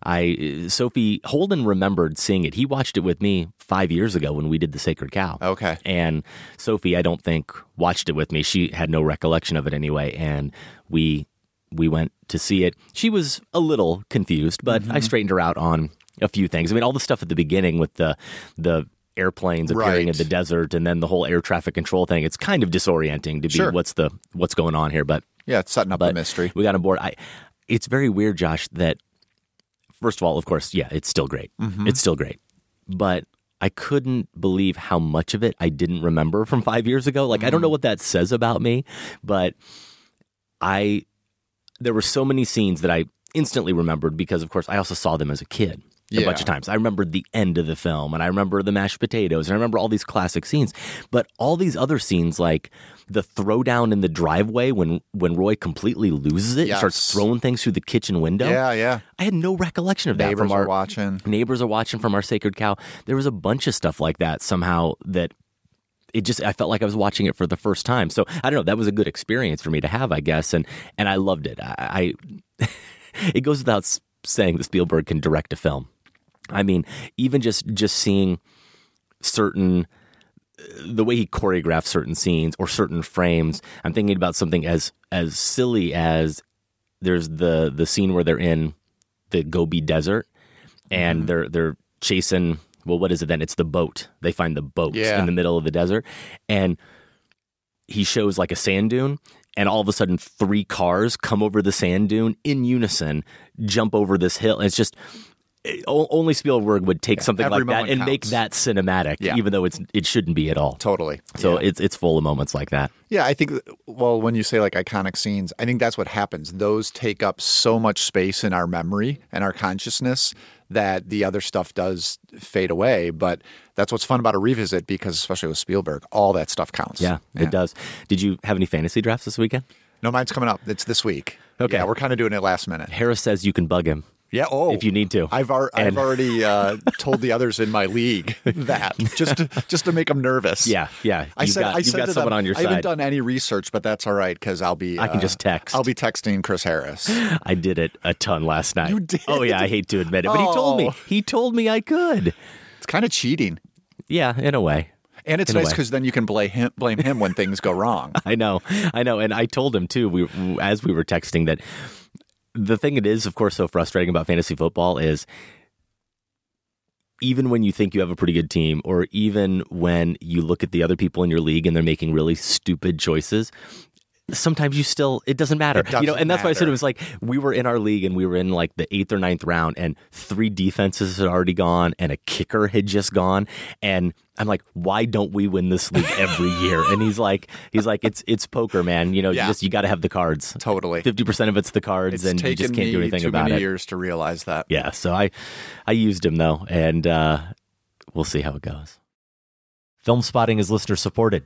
I, Sophie Holden remembered seeing it. He watched it with me five years ago when we did The Sacred Cow. Okay. And Sophie, I don't think, watched it with me. She had no recollection of it anyway. And we, we went to see it. She was a little confused, but Mm-hmm. I straightened her out on a few things. I mean, all the stuff at the beginning with the the airplanes appearing Right. in the desert and then the whole air traffic control thing. It's kind of disorienting to be Sure. what's the what's going on here. But Yeah, it's setting up a mystery. we got on board. I it's very weird, Josh, that first of all, of course, yeah, it's still great. Mhm. It's still great. But I couldn't believe how much of it I didn't remember from five years ago. Like I don't know what that says about me, but I there were so many scenes that I instantly remembered because of course I also saw them as a kid a bunch of times. I remember the end of the film and I remember the mashed potatoes and I remember all these classic scenes. But all these other scenes like the throwdown in the driveway when when Roy completely loses it and starts throwing things through the kitchen window. Yeah, yeah. I had no recollection of that Neighbors from our are watching. neighbors are watching from our sacred cow. There was a bunch of stuff like that somehow that it just I felt like I was watching it for the first time. So I don't know. That was a good experience for me to have, I guess, and and I loved it. I, I it goes without saying that Spielberg can direct a film. I mean, even just just seeing certain the way he choreographs certain scenes or certain frames. I'm thinking about something as as silly as there's the the scene where they're in the Gobi Desert and Mm-hmm. they're they're chasing. Well, what is it then? It's the boat. They find the boat Yeah. in the middle of the desert, and he shows like a sand dune. And all of a sudden, three cars come over the sand dune in unison, jump over this hill. And it's just only Spielberg would take something like that and make that cinematic, Yeah. even though it's it shouldn't be at all. Totally. So Yeah. it's it's full of moments like that. Yeah, I think, well, when you say like iconic scenes, I think that's what happens. Those take up so much space in our memory and our consciousness that the other stuff does fade away. But that's what's fun about a revisit because, especially with Spielberg, all that stuff counts. Yeah, it does. Did you have any fantasy drafts this weekend? No, mine's coming up. It's this week. Okay. Yeah, we're kind of doing it last minute. Harris says you can bug him. Yeah. Oh, if you need to. I've, ar- I've already uh, told the others in my league that just to, just to make them nervous. Yeah, yeah. I You've said got- I you've said got to someone them, on your I haven't done any research, but that's all right because I'll be. I can uh, just text. I'll be texting Chris Harris. I did it a ton last night. You did? Oh yeah, I hate to admit it, but he told me. Oh. He told me I could. It's kind of cheating. Yeah, in a way. And it's In nice because then you can blame him, blame him when things go wrong. I know, I know, and I told him too. We as we were texting that the thing it is, of course, so frustrating about fantasy football is even when you think you have a pretty good team, or even when you look at the other people in your league and they're making really stupid choices. Sometimes you still it doesn't matter, It you know, and that's why I said it was like we were in our league and we were in like the eighth or ninth round, and three defenses had already gone, and a kicker had just gone, and I'm like, why don't we win this league every year? And he's like, he's like, it's it's poker, man. You know, Yeah. you just you got to have the cards. Totally. Fifty percent of it's the cards, It's and you just can't do anything about it. years to realize that. Yeah, so I I used him though, and uh, we'll see how it goes. Filmspotting is listener supported.